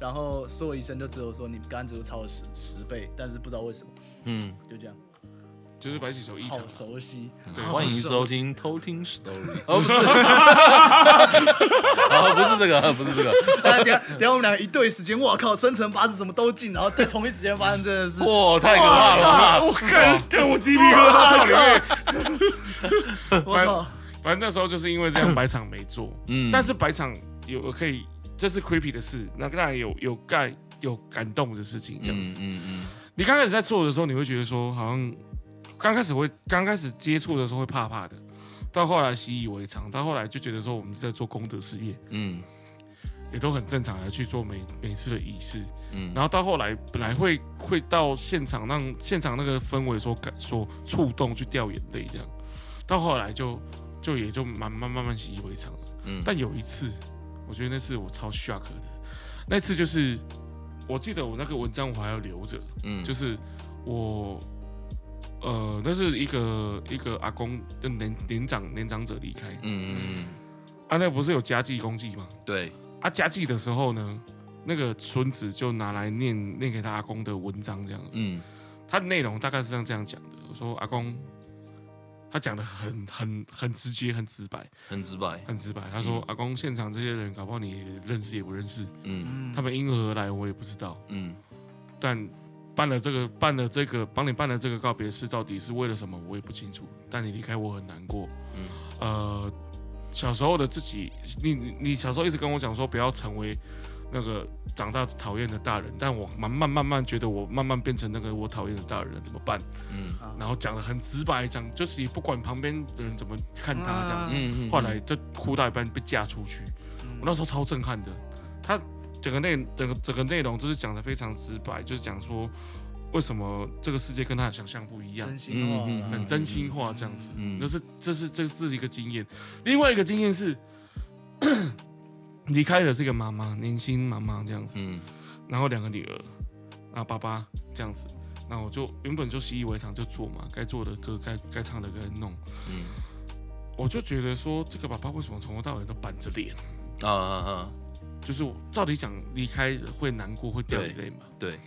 然后所有医生就只有说你肝指数超了十十倍，但是不知道为什么。嗯，就这样。就是白起手异常，好熟悉。对，欢迎收听偷听 story。哦，不是，哦，不是这个，不是这个。等下，等下，我们两个一对时间，我靠，生辰八字什么都进，然后在同一时间发生这件事，哇，太可怕了！我看，看我鸡皮疙瘩在里面。我操，反正那时候就是因为这样，白场没做。嗯，但是白场有可以，这是 creepy 的事，那当然有有盖有感动的事情这样子。嗯嗯，嗯。你刚开始在做的时候，你会觉得说，好像刚开始会刚开始接触的时候会怕怕的，到后来习以为常，到后来就觉得说我们是在做功德事业。嗯。也都很正常的去做每每次的仪式，嗯，然后到后来本来会会到现场让现场那个氛围所感所触动去掉眼泪这样，到后来就就也就慢慢慢慢习以为常了，嗯，但有一次我觉得那次我超 shock 的，那次就是我记得我那个文章我还要留着，嗯，就是我呃那是一个一个阿公的年年长年长者离开，嗯嗯嗯，啊那不是有家祭公祭吗？对。啊，家祭的时候呢，那个孙子就拿来念念给他阿公的文章，这样子。嗯，他的内容大概是像这样讲的。我说阿公，他讲的很很很直接，很直白，很直白，很直白。他说、嗯、阿公，现场这些人搞不好你也认识也不认识。嗯，他们因何而来我也不知道。嗯，但办了这个办了这个帮你办了这个告别式，到底是为了什么我也不清楚。但你离开我很难过。嗯，呃。小时候的自己，你你小时候一直跟我讲说不要成为那个长大讨厌的大人，但我慢慢慢慢觉得我慢慢变成那个我讨厌的大人了，怎么办？嗯，然后讲的很直白，讲就是你不管旁边的人怎么看他这样子，嗯、后来就哭到一半被嫁出去，我那时候超震撼的，他整个内整个整个内容就是讲的非常直白，就是讲说。为什么这个世界跟他的想象不一样？真心话，嗯、很真心话这样子。嗯，这是这是这是一个经验。另外一个经验是，离开的是一个妈妈，年轻妈妈这样子。嗯。然后两个女儿，然后爸爸这样子。那我就原本就习以为常，就做嘛，该做的歌，该该唱的歌弄。嗯。我就觉得说，这个爸爸为什么从头到尾都板着脸？啊啊啊！就是照理讲，离开会难过，会掉眼泪嘛。对。对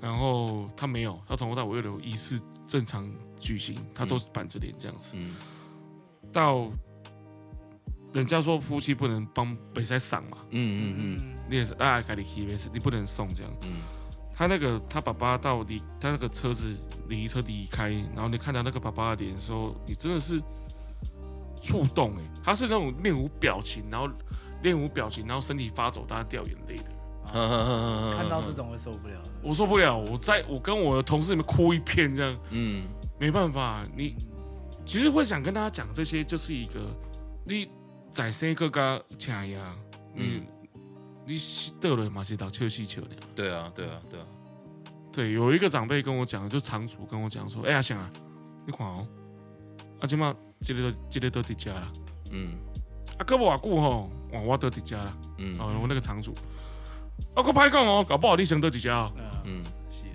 然后他没有，他从头到尾有仪式正常举行，他都是板着脸这样子。嗯。到人家说夫妻不能帮北塞赏嘛。嗯嗯嗯。你也是爱改你骑没事，你不能送这样。嗯。他那个他爸爸到离他那个车子离车离开，然后你看到那个爸爸的脸的时候，你真的是触动哎，他是那种面无表情，然后面无表情，然后身体发抖，大家掉眼泪的。看到这种会受不了，我受不了，我在我跟我的同事里面哭一片这样，嗯，没办法，你其实会想跟大家讲这些，就是一个你在生个个请呀，嗯，你得了嘛是到秋西秋的，对啊，对啊，对啊，对，有一个长辈跟我讲，就场主跟我讲说，哎呀想啊，你看哦，啊今嘛今日都今日都在家了，嗯，啊哥不瓦固吼，哇我得几家了，嗯，哦我那个场主。啊，我拍讲哦，搞不好你想得几家哦。嗯，是。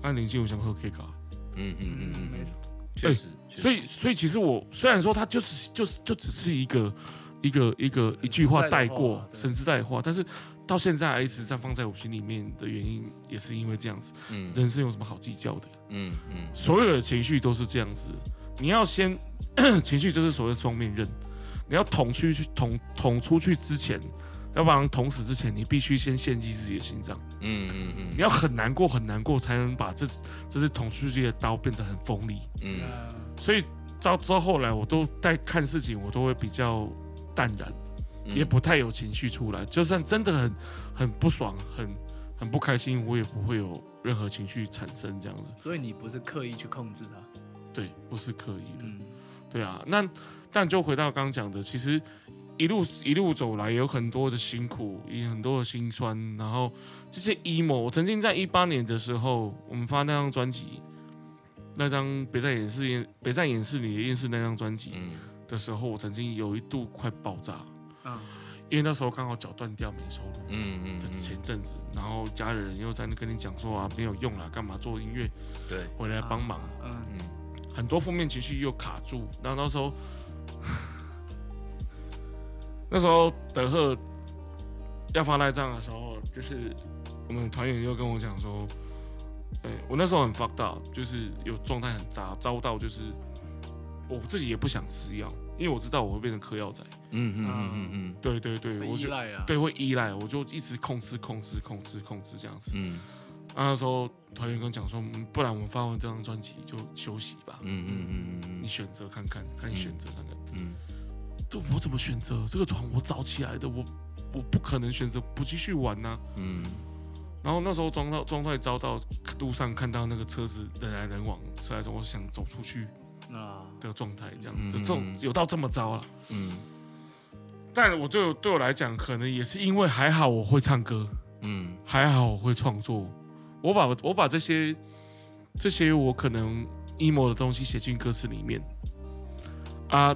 啊，林静有什么可以搞？嗯嗯嗯嗯，没错，确实。所以所以其实我虽然说他就是就是就只是一个一个一个一句话带过，甚至带话，但是到现在还一直在放在我心里面的原因，也是因为这样子。嗯。人生有什么好计较的？嗯嗯。所有的情绪都是这样子，你要先 情绪就是所谓双面刃，你要捅出去捅捅出去之前。要不然捅死之前，你必须先献祭自己的心脏。嗯嗯嗯，你要很难过很难过，才能把这这支捅出去的刀变得很锋利。嗯，所以到到后来，我都在看事情，我都会比较淡然，嗯、也不太有情绪出来。就算真的很很不爽、很很不开心，我也不会有任何情绪产生这样子。所以你不是刻意去控制它？对，不是刻意的。嗯、对啊，那但就回到刚刚讲的，其实。一路一路走来，有很多的辛苦，也很多的辛酸。然后这些 emo，我曾经在一八年的时候，我们发那张专辑，那张别再掩饰掩别再掩饰你的厌世那张专辑的时候，我曾经有一度快爆炸。嗯，因为那时候刚好脚断掉，没收入。嗯嗯。前阵子，然后家人又在那跟你讲说啊，没有用了，干嘛做音乐？对，回来帮忙。嗯嗯。很多负面情绪又卡住，然后那时候。那时候德赫要发赖账的时候，就是我们团员又跟我讲说，哎，我那时候很 fucked up，就是有状态很渣，糟到就是我自己也不想吃药，因为我知道我会变成嗑药仔。嗯嗯嗯嗯嗯，对对对，我就对会依赖，我就一直控制控制控制控制这样子。嗯，那时候团员跟我讲说，不然我们发完这张专辑就休息吧。嗯嗯嗯嗯嗯。你选择看看，看你选择看看，嗯，对，我怎么选择？这个团？我找起来的，我我不可能选择不继续玩呐、啊，嗯，然后那时候状态状态遭到路上看到那个车子人来人往，车来车，我想走出去啊。的状态，这样，嗯、这种有到这么糟了，嗯，但我对我对我来讲，可能也是因为还好我会唱歌，嗯，还好我会创作，我把我把这些这些我可能。emo 的东西写进歌词里面啊，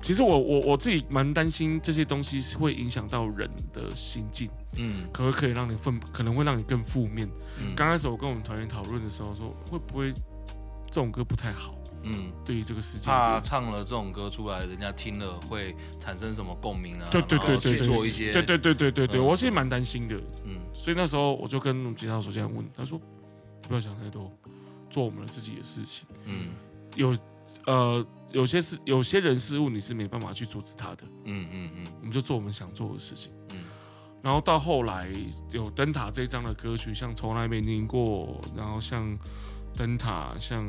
其实我我我自己蛮担心这些东西是会影响到人的心境，嗯，可不可以让你分，可能会让你更负面。嗯，刚开始我跟我们团员讨论的时候说，会不会这种歌不太好？嗯，对于这个世界，怕唱了这种歌出来，人家听了会产生什么共鸣啊？对对对对，做一些，对对对对对对，我其实蛮担心的。嗯，所以那时候我就跟吉他手这样问，他说不要想太多。做我们自己的事情，嗯，有，呃，有些事，有些人事物你是没办法去阻止他的，嗯嗯嗯，我们就做我们想做的事情，嗯，然后到后来有灯塔这张的歌曲，像从来没听过，然后像灯塔，像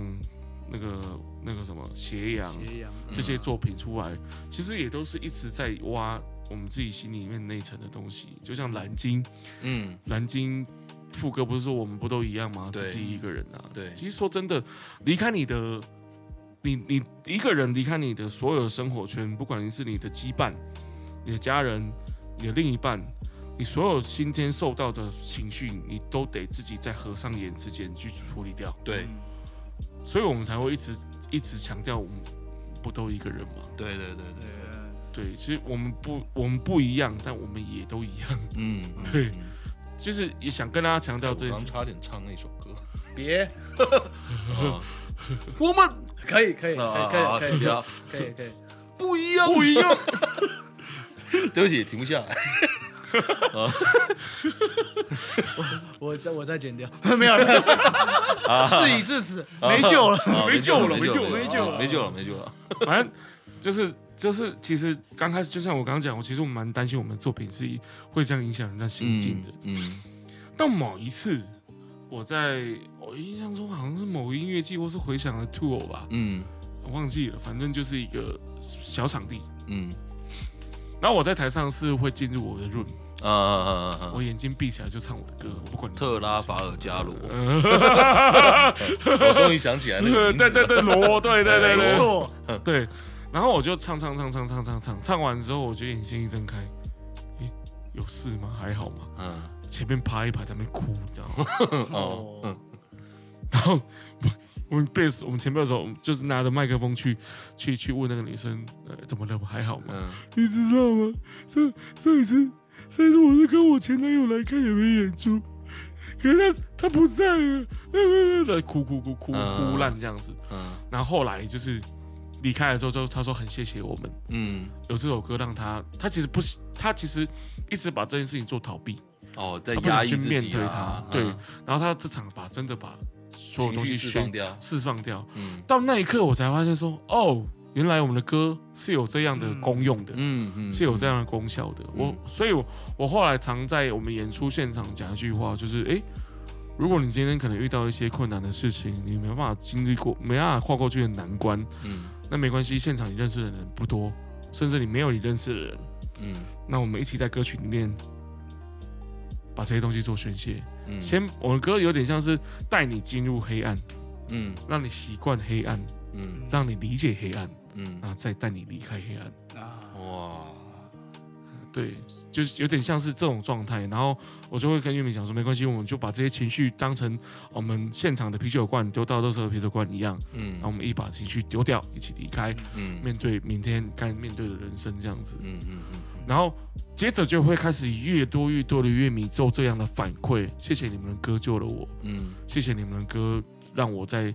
那个那个什么斜阳，这些作品出来，其实也都是一直在挖我们自己心里面内层的东西，就像蓝鲸，嗯，蓝鲸。副歌不是说我们不都一样吗？自己一个人啊。对，其实说真的，离开你的，你你一个人离开你的所有的生活圈，不管你是你的羁绊、你的家人、你的另一半，你所有今天受到的情绪，你都得自己在合上眼之间去处理掉。对，所以我们才会一直一直强调，我们不都一个人吗？对对对对。对，其实我们不我们不一样，但我们也都一样。嗯，对。就是也想跟大家强调这一次，差点唱那首歌，别，我们。可以可以可以可以可以。可以可以，不一样。不一样，对不起，停不下来，我再我再剪掉，没有了，事已至此，没救了，没救了，没救了，没救了，没救了，没救了，反正就是。就是其实刚开始，就像我刚刚讲，我其实我蛮担心我们的作品是会这样影响人家心境的。嗯。到某一次，我在我印象中好像是某音乐季或是回响的 tour 吧。嗯。我忘记了，反正就是一个小场地。嗯。然后我在台上是会进入我的 room。啊啊啊啊啊！我眼睛闭起来就唱我的歌，我不管。特拉法尔加罗。我终于想起来那个名字。对对对，罗，对对对，没错。对。然后我就唱唱唱唱唱唱唱，唱完之后，我就眼睛一睁开，诶，有事吗？还好吗？嗯。前面趴一排在那边哭，你知道吗？哦。然后我我们贝斯，我们前面的时候，就是拿着麦克风去去去问那个女生，呃，怎么了？还好吗？嗯。你知道吗？上上一次上一次我是跟我前男友来看你们演出，可是他他不在了，在哭哭哭哭哭烂这样子。嗯。然后后来就是。离开了之后，就他说很谢谢我们，嗯，有这首歌让他，他其实不，他其实一直把这件事情做逃避，哦，在压抑自己，面对他，对，然后他这场把真的把所有东西释放掉，释放掉，嗯，到那一刻我才发现说，哦，原来我们的歌是有这样的功用的，嗯嗯，是有这样的功效的，我，所以我我后来常在我们演出现场讲一句话，就是，哎，如果你今天可能遇到一些困难的事情，你没办法经历过，没办法跨过去的难关，嗯。那没关系，现场你认识的人不多，甚至你没有你认识的人，嗯，那我们一起在歌曲里面把这些东西做宣泄，嗯，先我的歌有点像是带你进入黑暗，嗯，让你习惯黑暗，嗯，让你理解黑暗，嗯，然后再带你离开黑暗，啊，哇。对，就是有点像是这种状态，然后我就会跟玉米讲说，没关系，我们就把这些情绪当成我们现场的啤酒罐丢到垃圾的啤酒罐一样，嗯，然后我们一把情绪丢掉，一起离开，嗯，面对明天该面对的人生这样子，嗯嗯嗯，然后接着就会开始越多越多的乐迷做这样的反馈，谢谢你们的歌救了我，嗯，谢谢你们的歌让我在。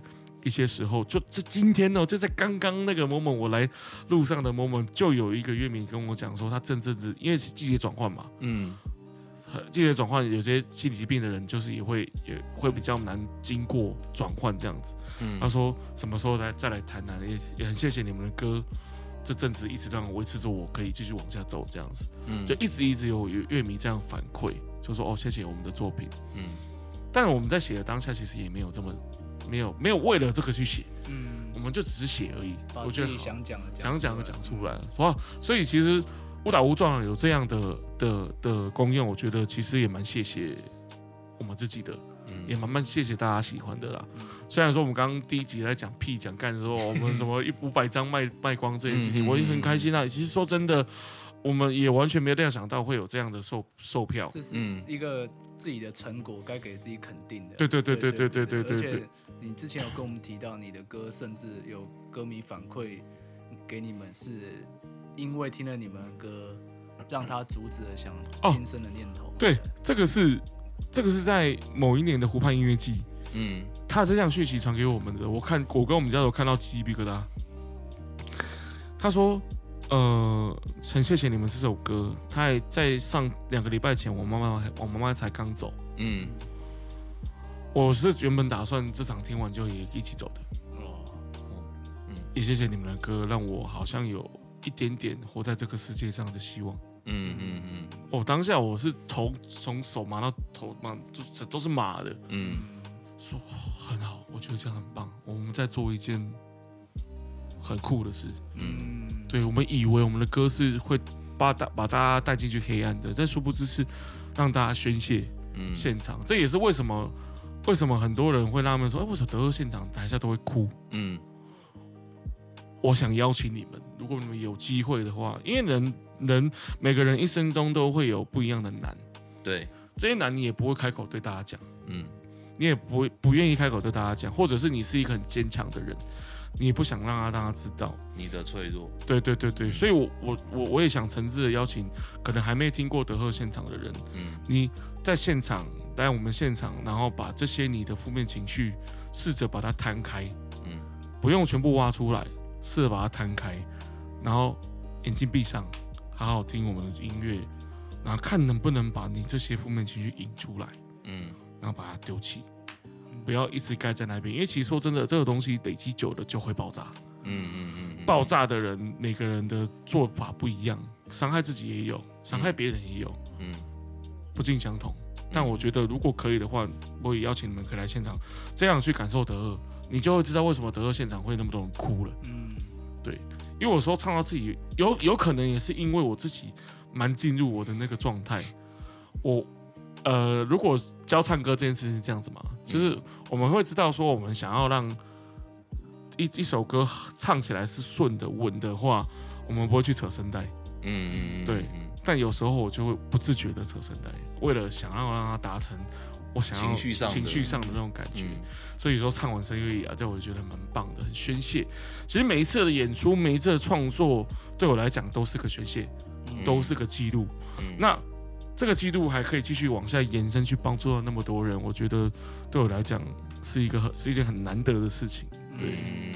一些时候，就这今天哦，就在刚刚那个 moment，我来路上的 moment，就有一个乐迷跟我讲说，他正这阵子因为是季节转换嘛，嗯，季节转换，有些心理疾病的人就是也会也会比较难经过转换这样子。嗯，他说什么时候来再来谈谈，也也很谢谢你们的歌，这阵子一直让我维持着我可以继续往下走这样子。嗯，就一直一直有有乐迷这样反馈，就说哦谢谢我们的作品。嗯，但我们在写的当下其实也没有这么。没有没有为了这个去写，嗯，我们就只是写而已。我觉得想讲的想讲的讲出来，哇！所以其实误打误撞有这样的的的功用，我觉得其实也蛮谢谢我们自己的。也慢慢谢谢大家喜欢的啦。虽然说我们刚刚第一集在讲屁讲干的时候，我们什么 一五百张卖卖光这件事情，我也很开心啊。其实说真的，我们也完全没有料想到会有这样的售售票。这是一个自己的成果，该给自己肯定的。对对对对对对对对。而且你之前有跟我们提到，你的歌甚至有歌迷反馈给你们，是因为听了你们的歌，让他阻止了想轻生的念头。对，这个是。这个是在某一年的湖畔音乐季，嗯，他这样讯息传给我们的。我看我跟我们家有看到鸡皮疙瘩。他说：“呃，很谢谢你们这首歌。他还在上两个礼拜前，我妈妈我妈妈才刚走。嗯，我是原本打算这场听完就也一起走的。哦，嗯，也谢谢你们的歌，让我好像有一点点活在这个世界上的希望。”嗯嗯嗯，哦，当下我是头从手麻到头麻，就是都是麻的。嗯，说很好，我觉得这样很棒。我们在做一件很酷的事。嗯，对，我们以为我们的歌是会把大把大家带进去黑暗的，但殊不知是让大家宣泄。嗯，现场，这也是为什么为什么很多人会纳闷说，哎，为什么德和现场台下都会哭？嗯，我想邀请你们，如果你们有机会的话，因为人。人每个你也不不愿意开口对大家讲，或者是你是一个很坚强的人，你也不想让他让他知道。你的脆弱，对对对对，所以我我我我也想诚挚的邀请，可能还没听过德赫现场的人，嗯，你在现场来我们现场，然后把这些你的负面情绪试着把它摊开，嗯，不用全部挖出来，试着把它摊开，然后眼睛闭上。好好听我们的音乐，然后看能不能把你这些负面情绪引出来，嗯，然后把它丢弃，不要一直盖在那边，因为其实说真的，这个东西累积久了就会爆炸，嗯嗯嗯，爆炸的人每个人的做法不一样，伤害自己也有，伤害别人也有，嗯，不尽相同。但我觉得如果可以的话，我也邀请你们可以来现场，这样去感受德二，你就会知道为什么德二现场会那么多人哭了，嗯，对。因为我说唱到自己有有可能也是因为我自己蛮进入我的那个状态，我呃如果教唱歌这件事情是这样子嘛，就是我们会知道说我们想要让一一首歌唱起来是顺的稳的话，我们不会去扯声带，嗯嗯对，但有时候我就会不自觉的扯声带，为了想要让它达成。我想要情绪上情绪上的那种感觉，嗯、所以说唱完声乐啊，这我觉得蛮棒的，很宣泄。其实每一次的演出，每一次的创作，对我来讲都是个宣泄，嗯、都是个记录。嗯、那这个季度还可以继续往下延伸，去帮助到那么多人，我觉得对我来讲是一个很是一件很难得的事情。对，嗯、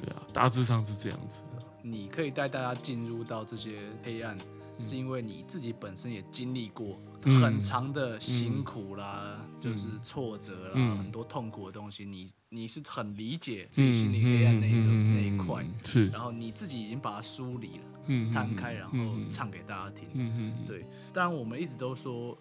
对啊，大致上是这样子的。你可以带大家进入到这些黑暗。是因为你自己本身也经历过很长的辛苦啦，嗯、就是挫折啦，嗯、很多痛苦的东西，你你是很理解自己心里黑暗那个、嗯、那一块，是，然后你自己已经把它梳理了，嗯，摊开，然后唱给大家听，嗯嗯，对。当然，我们一直都说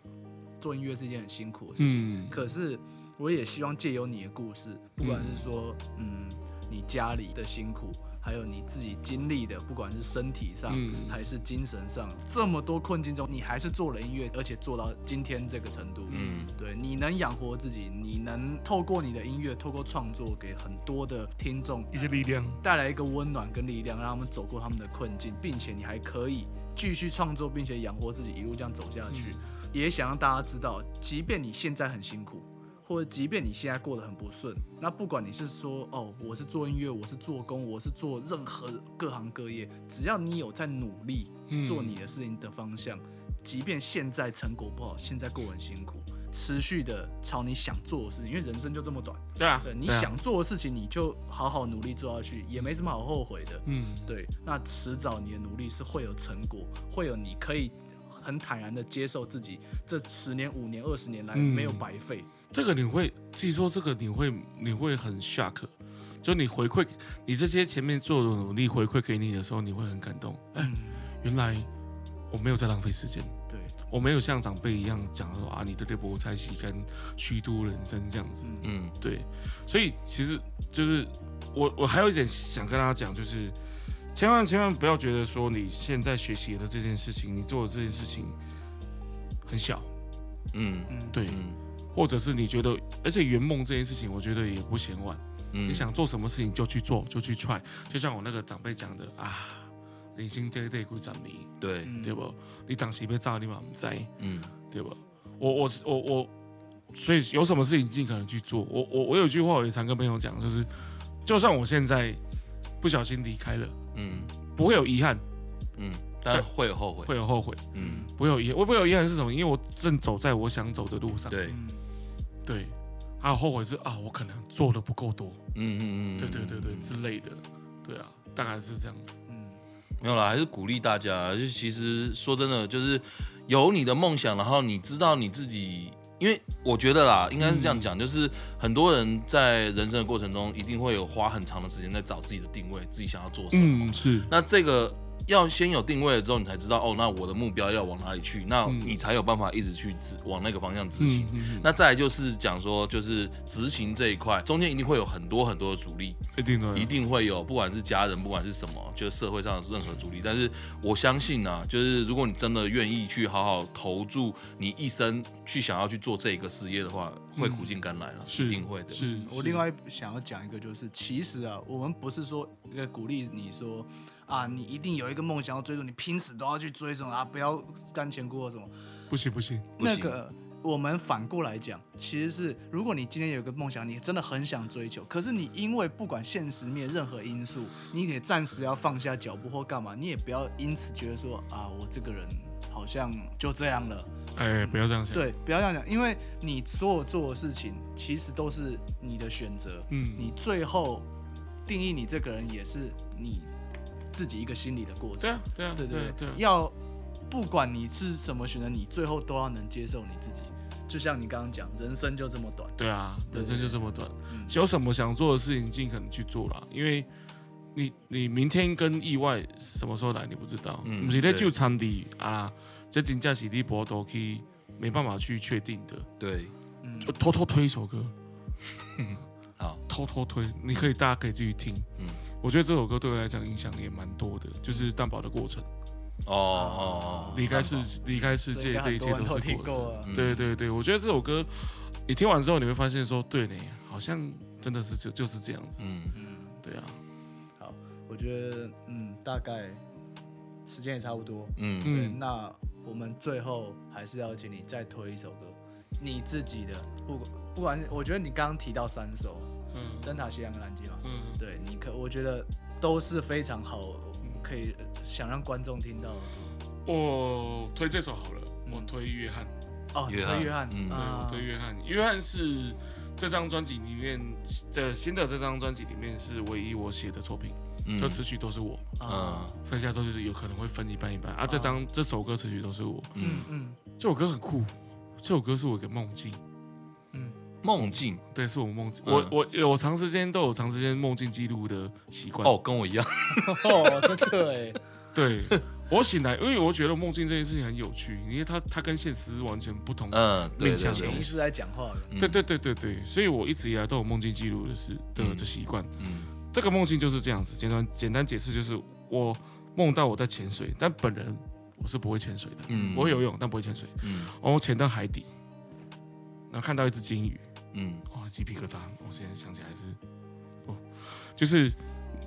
做音乐是一件很辛苦的事情，嗯、可是我也希望借由你的故事，不管是说，嗯，你家里的辛苦。还有你自己经历的，不管是身体上还是精神上，嗯、这么多困境中，你还是做了音乐，而且做到今天这个程度。嗯，对，你能养活自己，你能透过你的音乐，透过创作，给很多的听众一些力量，带来一个温暖跟力量，让他们走过他们的困境，并且你还可以继续创作，并且养活自己，一路这样走下去。嗯、也想让大家知道，即便你现在很辛苦。或者，即便你现在过得很不顺，那不管你是说哦，我是做音乐，我是做工，我是做任何各行各业，只要你有在努力做你的事情的方向，嗯、即便现在成果不好，现在过很辛苦，持续的朝你想做的事情，因为人生就这么短，对啊，对，你想做的事情，你就好好努力做下去，也没什么好后悔的，嗯，对，那迟早你的努力是会有成果，会有你可以很坦然的接受自己这十年、五年、二十年来没有白费。嗯这个你会，自己说这个你会，你会很 shock，就你回馈你这些前面做的努力回馈给你的时候，你会很感动。哎，原来我没有在浪费时间。对，我没有像长辈一样讲说啊，你的这波菜系跟虚度人生这样子。嗯，对，所以其实就是我我还有一点想跟大家讲，就是千万千万不要觉得说你现在学习的这件事情，你做的这件事情很小。嗯。嗯，对，嗯或者是你觉得，而且圆梦这件事情，我觉得也不嫌晚。嗯，你想做什么事情就去做，就去 try。就像我那个长辈讲的啊，人生这对鬼长迷，对，嗯对不？你当时被炸，你嘛不在，嗯对不？我我我我，所以有什么事情尽可能去做。我我我有句话我也常跟朋友讲，就是就算我现在不小心离开了，嗯不会有遗憾，嗯，但会有后悔，会有后悔，嗯，不会有遗憾。会不会有遗憾是什么？因为我正走在我想走的路上。对，嗯对，还有后悔是啊，我可能做的不够多。嗯嗯嗯，对对对对之类的，对啊，大概是这样。嗯没有啦，还是鼓励大家。就其实说真的，就是有你的梦想，然后你知道你自己，因为我觉得啦，应该是这样讲，就是很多人在人生的过程中，一定会有花很长的时间在找自己的定位，自己想要做什么。嗯，是，那这个要先有定位了之后，你才知道哦，那我的目标要往哪里去，那嗯你才有办法一直去执往那个方向执行。那再来就是讲说，就是执行这一块，中间一定会有很多很多的阻力，一定的，一定会有，不管是家人，不管是什么，就是社会上的任何阻力。但是我相信啊，就是如果你真的愿意去好好投注你一生去想要去做这个事业的话，会苦尽甘来了，是一定会的。是。我另外想要讲一个，就是其实啊，我们不是说一个鼓励你说啊，你一定有一个梦想要追逐，你拼死都要去追什么啊，不要瞻前顾后什么。不行不行，那个我们反过来讲，其实是如果你今天有一个梦想，你真的很想追求，可是你因为不管现实面任何因素，你得暂时要放下脚步或干嘛，你也不要因此觉得说啊，我这个人好像就这样了。哎，不要这样想。，对，不要这样讲，因为你所有做的事情其实都是你的选择，嗯，你最后定义你这个人也是你自己一个心理的过程。对啊对啊对对对要不管你是什么选择，你最后都要能接受你自己。就像你刚刚讲，人生就这么短。对啊，人生就这么短，嗯。有什么想做的事情尽可能去做啦，因为你你明天跟意外什么时候来你不知道，嗯不是在就场地啊，这真正是你波都可以没办法去确定的，对，嗯。就偷偷推一首歌，好，偷偷推，你可以大家可以继续听，嗯我觉得这首歌对我来讲影响也蛮多的，就是蛋堡的过程，哦哦哦，离开世蛋离开世界，这一切都是听过程。对对对，我觉得这首歌你听完之后，你会发现说，对呢，好像真的是就就是这样子。嗯，嗯，对啊，好，我觉得嗯，大概时间也差不多。嗯，嗯。那我们最后还是要请你再推一首歌，你自己的，不不管是我觉得你刚刚提到三首，嗯《灯塔西洋》跟《蓝鸡》嘛，嗯，对，你可我觉得都是非常好，可以呃想让观众听到。我推这首好了，嗯。我推约翰，哦，约翰推约翰，嗯。对，啊我推约翰，约翰是这张专辑里面这新的这张专辑里面是唯一我写的作品，嗯。就词曲都是我，啊，剩下都是有可能会分一半一半。啊。这张这首歌词曲都是我，嗯嗯，嗯。这首歌很酷，这首歌是我一个梦境。嗯，梦境对，是我梦境。嗯我我我长时间都有长时间梦境记录的习惯。哦，跟我一样，哦，真的哎，对，我醒来，因为我觉得梦境这件事情很有趣，因为它它跟现实是完全不同的。嗯，对面向的对对潜意识在讲话的，嗯对对对对对，所以我一直以来都有梦境记录的事的嗯这习惯。嗯这个梦境就是这样子，简单简单解释就是我梦到我在潜水，但本人我是不会潜水的，嗯我会游泳，但不会潜水。嗯然后我潜到海底，然后看到一只金鱼，嗯哇，鸡皮疙瘩！我现在想起来是，哦，就是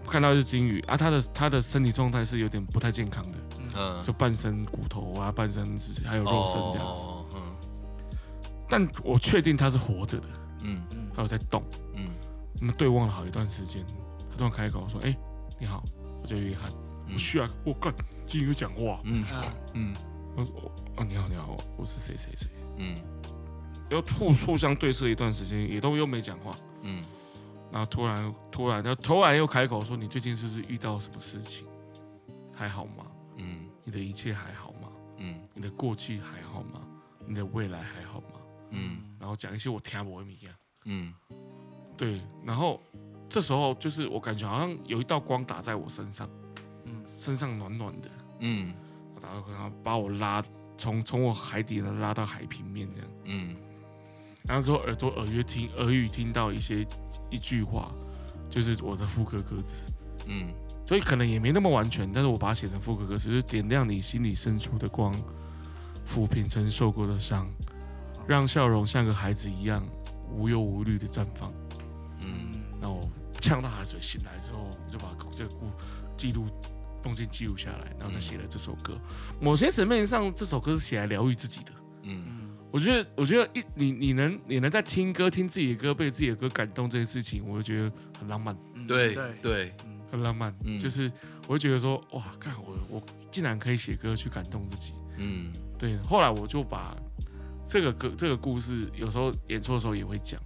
看到一只金鱼啊，它的它的身体状态是有点不太健康的，嗯，就半身骨头啊，半身是还有肉身这样子。哦，嗯但我确定它是活着的，嗯嗯它有在动。嗯我们对望了好一段时间，他突然开口说：“哎、你好，我叫约翰。嗯我去啊，我干，金鱼讲话。嗯啊，嗯我说：“哦，你好，你好，我是谁谁谁。嗯”然后互互相对视一段时间，也都又没讲话。嗯然后突然突然，他突然又开口说：“你最近是不是遇到什么事情？还好吗？嗯你的一切还好吗？嗯你的过去还好吗？你的未来还好吗嗯？”然后讲一些我听不懂的语言。嗯对，然后这时候就是我感觉好像有一道光打在我身上，嗯身上暖暖的，嗯然后然后把我拉从从我海底呢拉到海平面这样，嗯，然后之后耳朵耳约听耳语听到一些一句话，就是我的副歌歌词，嗯，所以可能也没那么完全，但是我把它写成副歌歌词，就是点亮你心里深处的光，抚平曾受过的伤，让笑容像个孩子一样无忧无虑的绽放，嗯，那我呛到海水醒来之后，我就把这个故记录。动静记录下来，然后再写了这首歌。嗯、某些层面上，这首歌是写来疗愈自己的。嗯，我觉得，我觉得一你你能你能在听歌听自己的歌被自己的歌感动这件事情，我就觉得很浪漫。对对，很浪漫。嗯、就是我会觉得说，哇，看我我竟然可以写歌去感动自己。嗯，对。后来我就把这个歌这个故事，有时候演出的时候也会讲。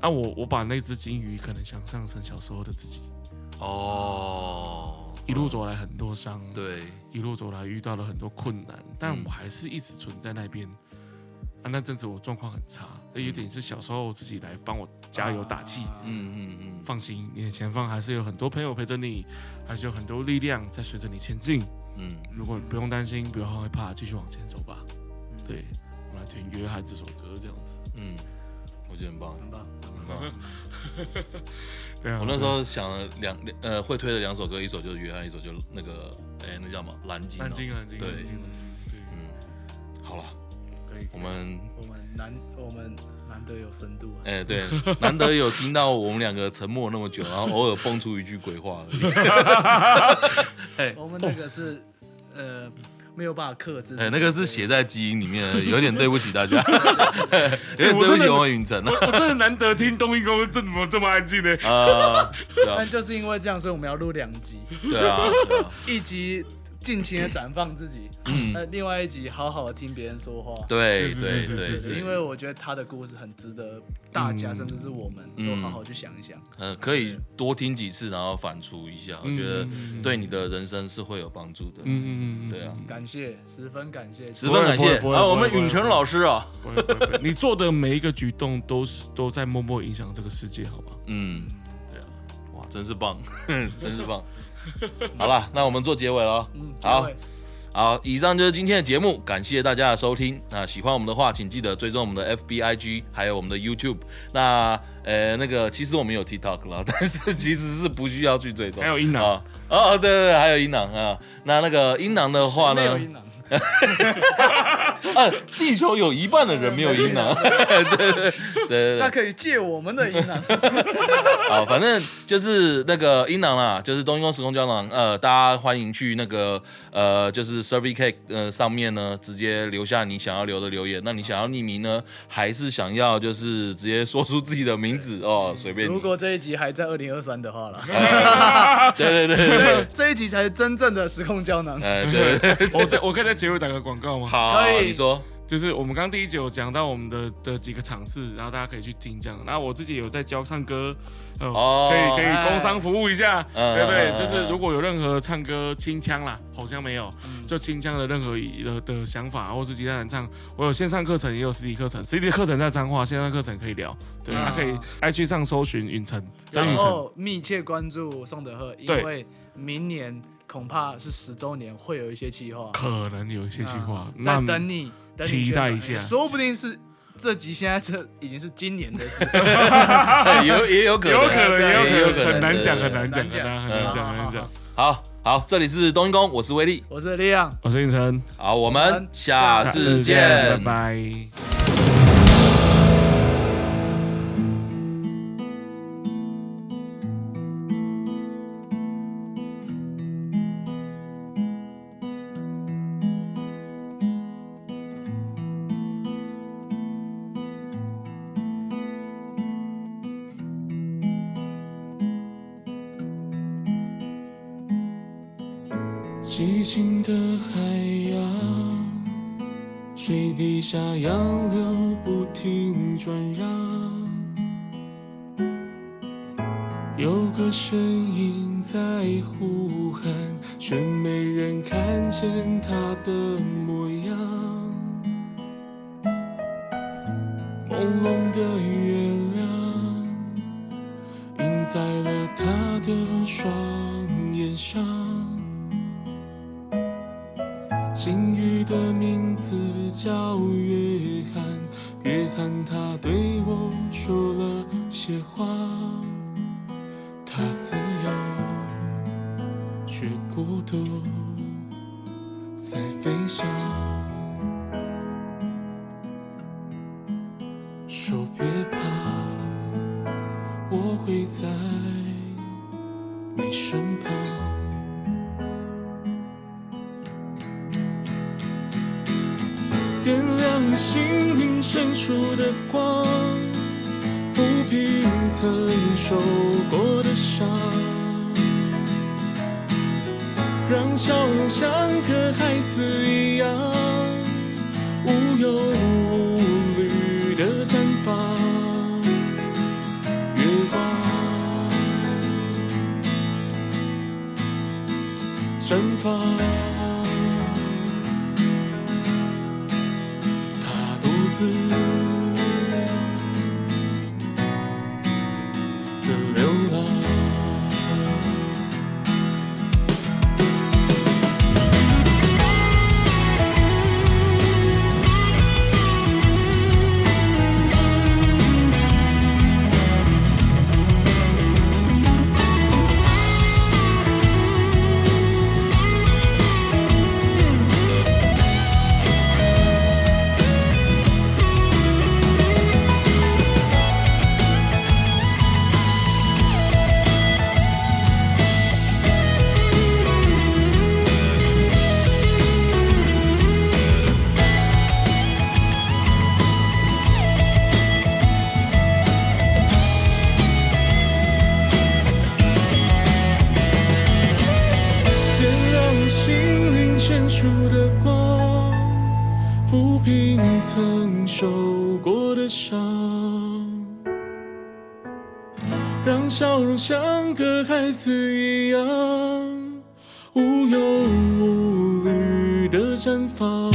啊，我我把那只金鱼可能想象成小时候的自己。哦。一路走来很多伤，对，一路走来遇到了很多困难，但我还是一直存在那边。啊，那阵子我状况很差，有点是小时候自己来帮我加油打气。嗯嗯嗯，放心，你的前方还是有很多朋友陪着你，还是有很多力量在随着你前进。嗯，如果不用担心，不要害怕，继续往前走吧。对，我们来听《约翰》这首歌，这样子。嗯，我觉得很棒，很棒，很棒。对啊，我那时候想了两两呃会推的两首歌，一首就是约翰，一首就那个哎那叫什么蓝鲸。蓝鲸，蓝鲸。对，嗯，好了。我们我们难我们难得有深度。哎，对，难得有听到我们两个沉默那么久，然后偶尔蹦出一句鬼话而已。我们那个是呃。没有办法克制。哎，那个是写在基因里面的，有点对不起大家，有点对不起我们允晨。我真的难得听东一哥这么这么安静呢啊，但就是因为这样，所以我们要录两集。对啊，一集。尽情的展放自己，嗯，那另外一集好好的听别人说话，对对对，因为我觉得他的故事很值得大家，甚至是我们都好好去想一想。呃，可以多听几次，然后反刍一下，我觉得对你的人生是会有帮助的。嗯嗯对啊，感谢，十分感谢，十分感谢。啊，我们允晨老师啊，你做的每一个举动都是都在默默影响这个世界，好吗？嗯，对啊，哇，真是棒，真是棒。好了，那我们做结尾了。嗯，好，好，以上就是今天的节目，感谢大家的收听。那喜欢我们的话，请记得追踪我们的 FBIG，还有我们的 YouTube。那呃，那个其实我们有 TikTok 了，但是其实是不需要去追踪。还有音囊啊，哦，对对对，还有音囊啊。那那个音囊的话呢？啊，地球有一半的人没有阴囊，对对对对，那可以借我们的阴囊。好，反正就是那个阴囊啦，就是冬阴功时空胶囊。呃，大家欢迎去那个呃，就是 Survey Cake 呃上面呢，直接留下你想要留的留言。那你想要匿名呢，还是想要就是直接说出自己的名字哦？随便。如果这一集还在二零二三的话了，对对对对，这一集才是真正的时空胶囊。哎，对对，我这我可以在结尾打个广告吗？好，可以，你说。就是我们刚刚第一集有讲到我们的的几个场次，然后大家可以去听这样。然后我自己有在教唱歌，哦，可以可以工商服务一下，对不对？就是如果有任何唱歌清腔啦，好像没有，就清腔的任何的的想法，或是吉他弹唱，我有线上课程，也有实体课程。实体课程在彰化，线上课程可以聊，对，他可以 IG 上搜寻允晨，张允晨，然后密切关注宋德赫，因为明年恐怕是十周年，会有一些计划，可能有一些计划那等你。期待一下，说不定是这集现在这已经是今年的事，有也有可能，有可能也有可能，很难讲，很难讲，很难讲，很难讲。好好，这里是冬阴功，我是威力，我是李阳，我是应晨。好，我们下次见，拜拜。寂静的海洋，水底下洋流不停转让，有个声音在呼喊，却没人看见他的模样。朦胧的月亮映在了他的双眼上。出的光，抚平曾受过的伤，让笑容像个孩子一样，无忧无虑的绽放。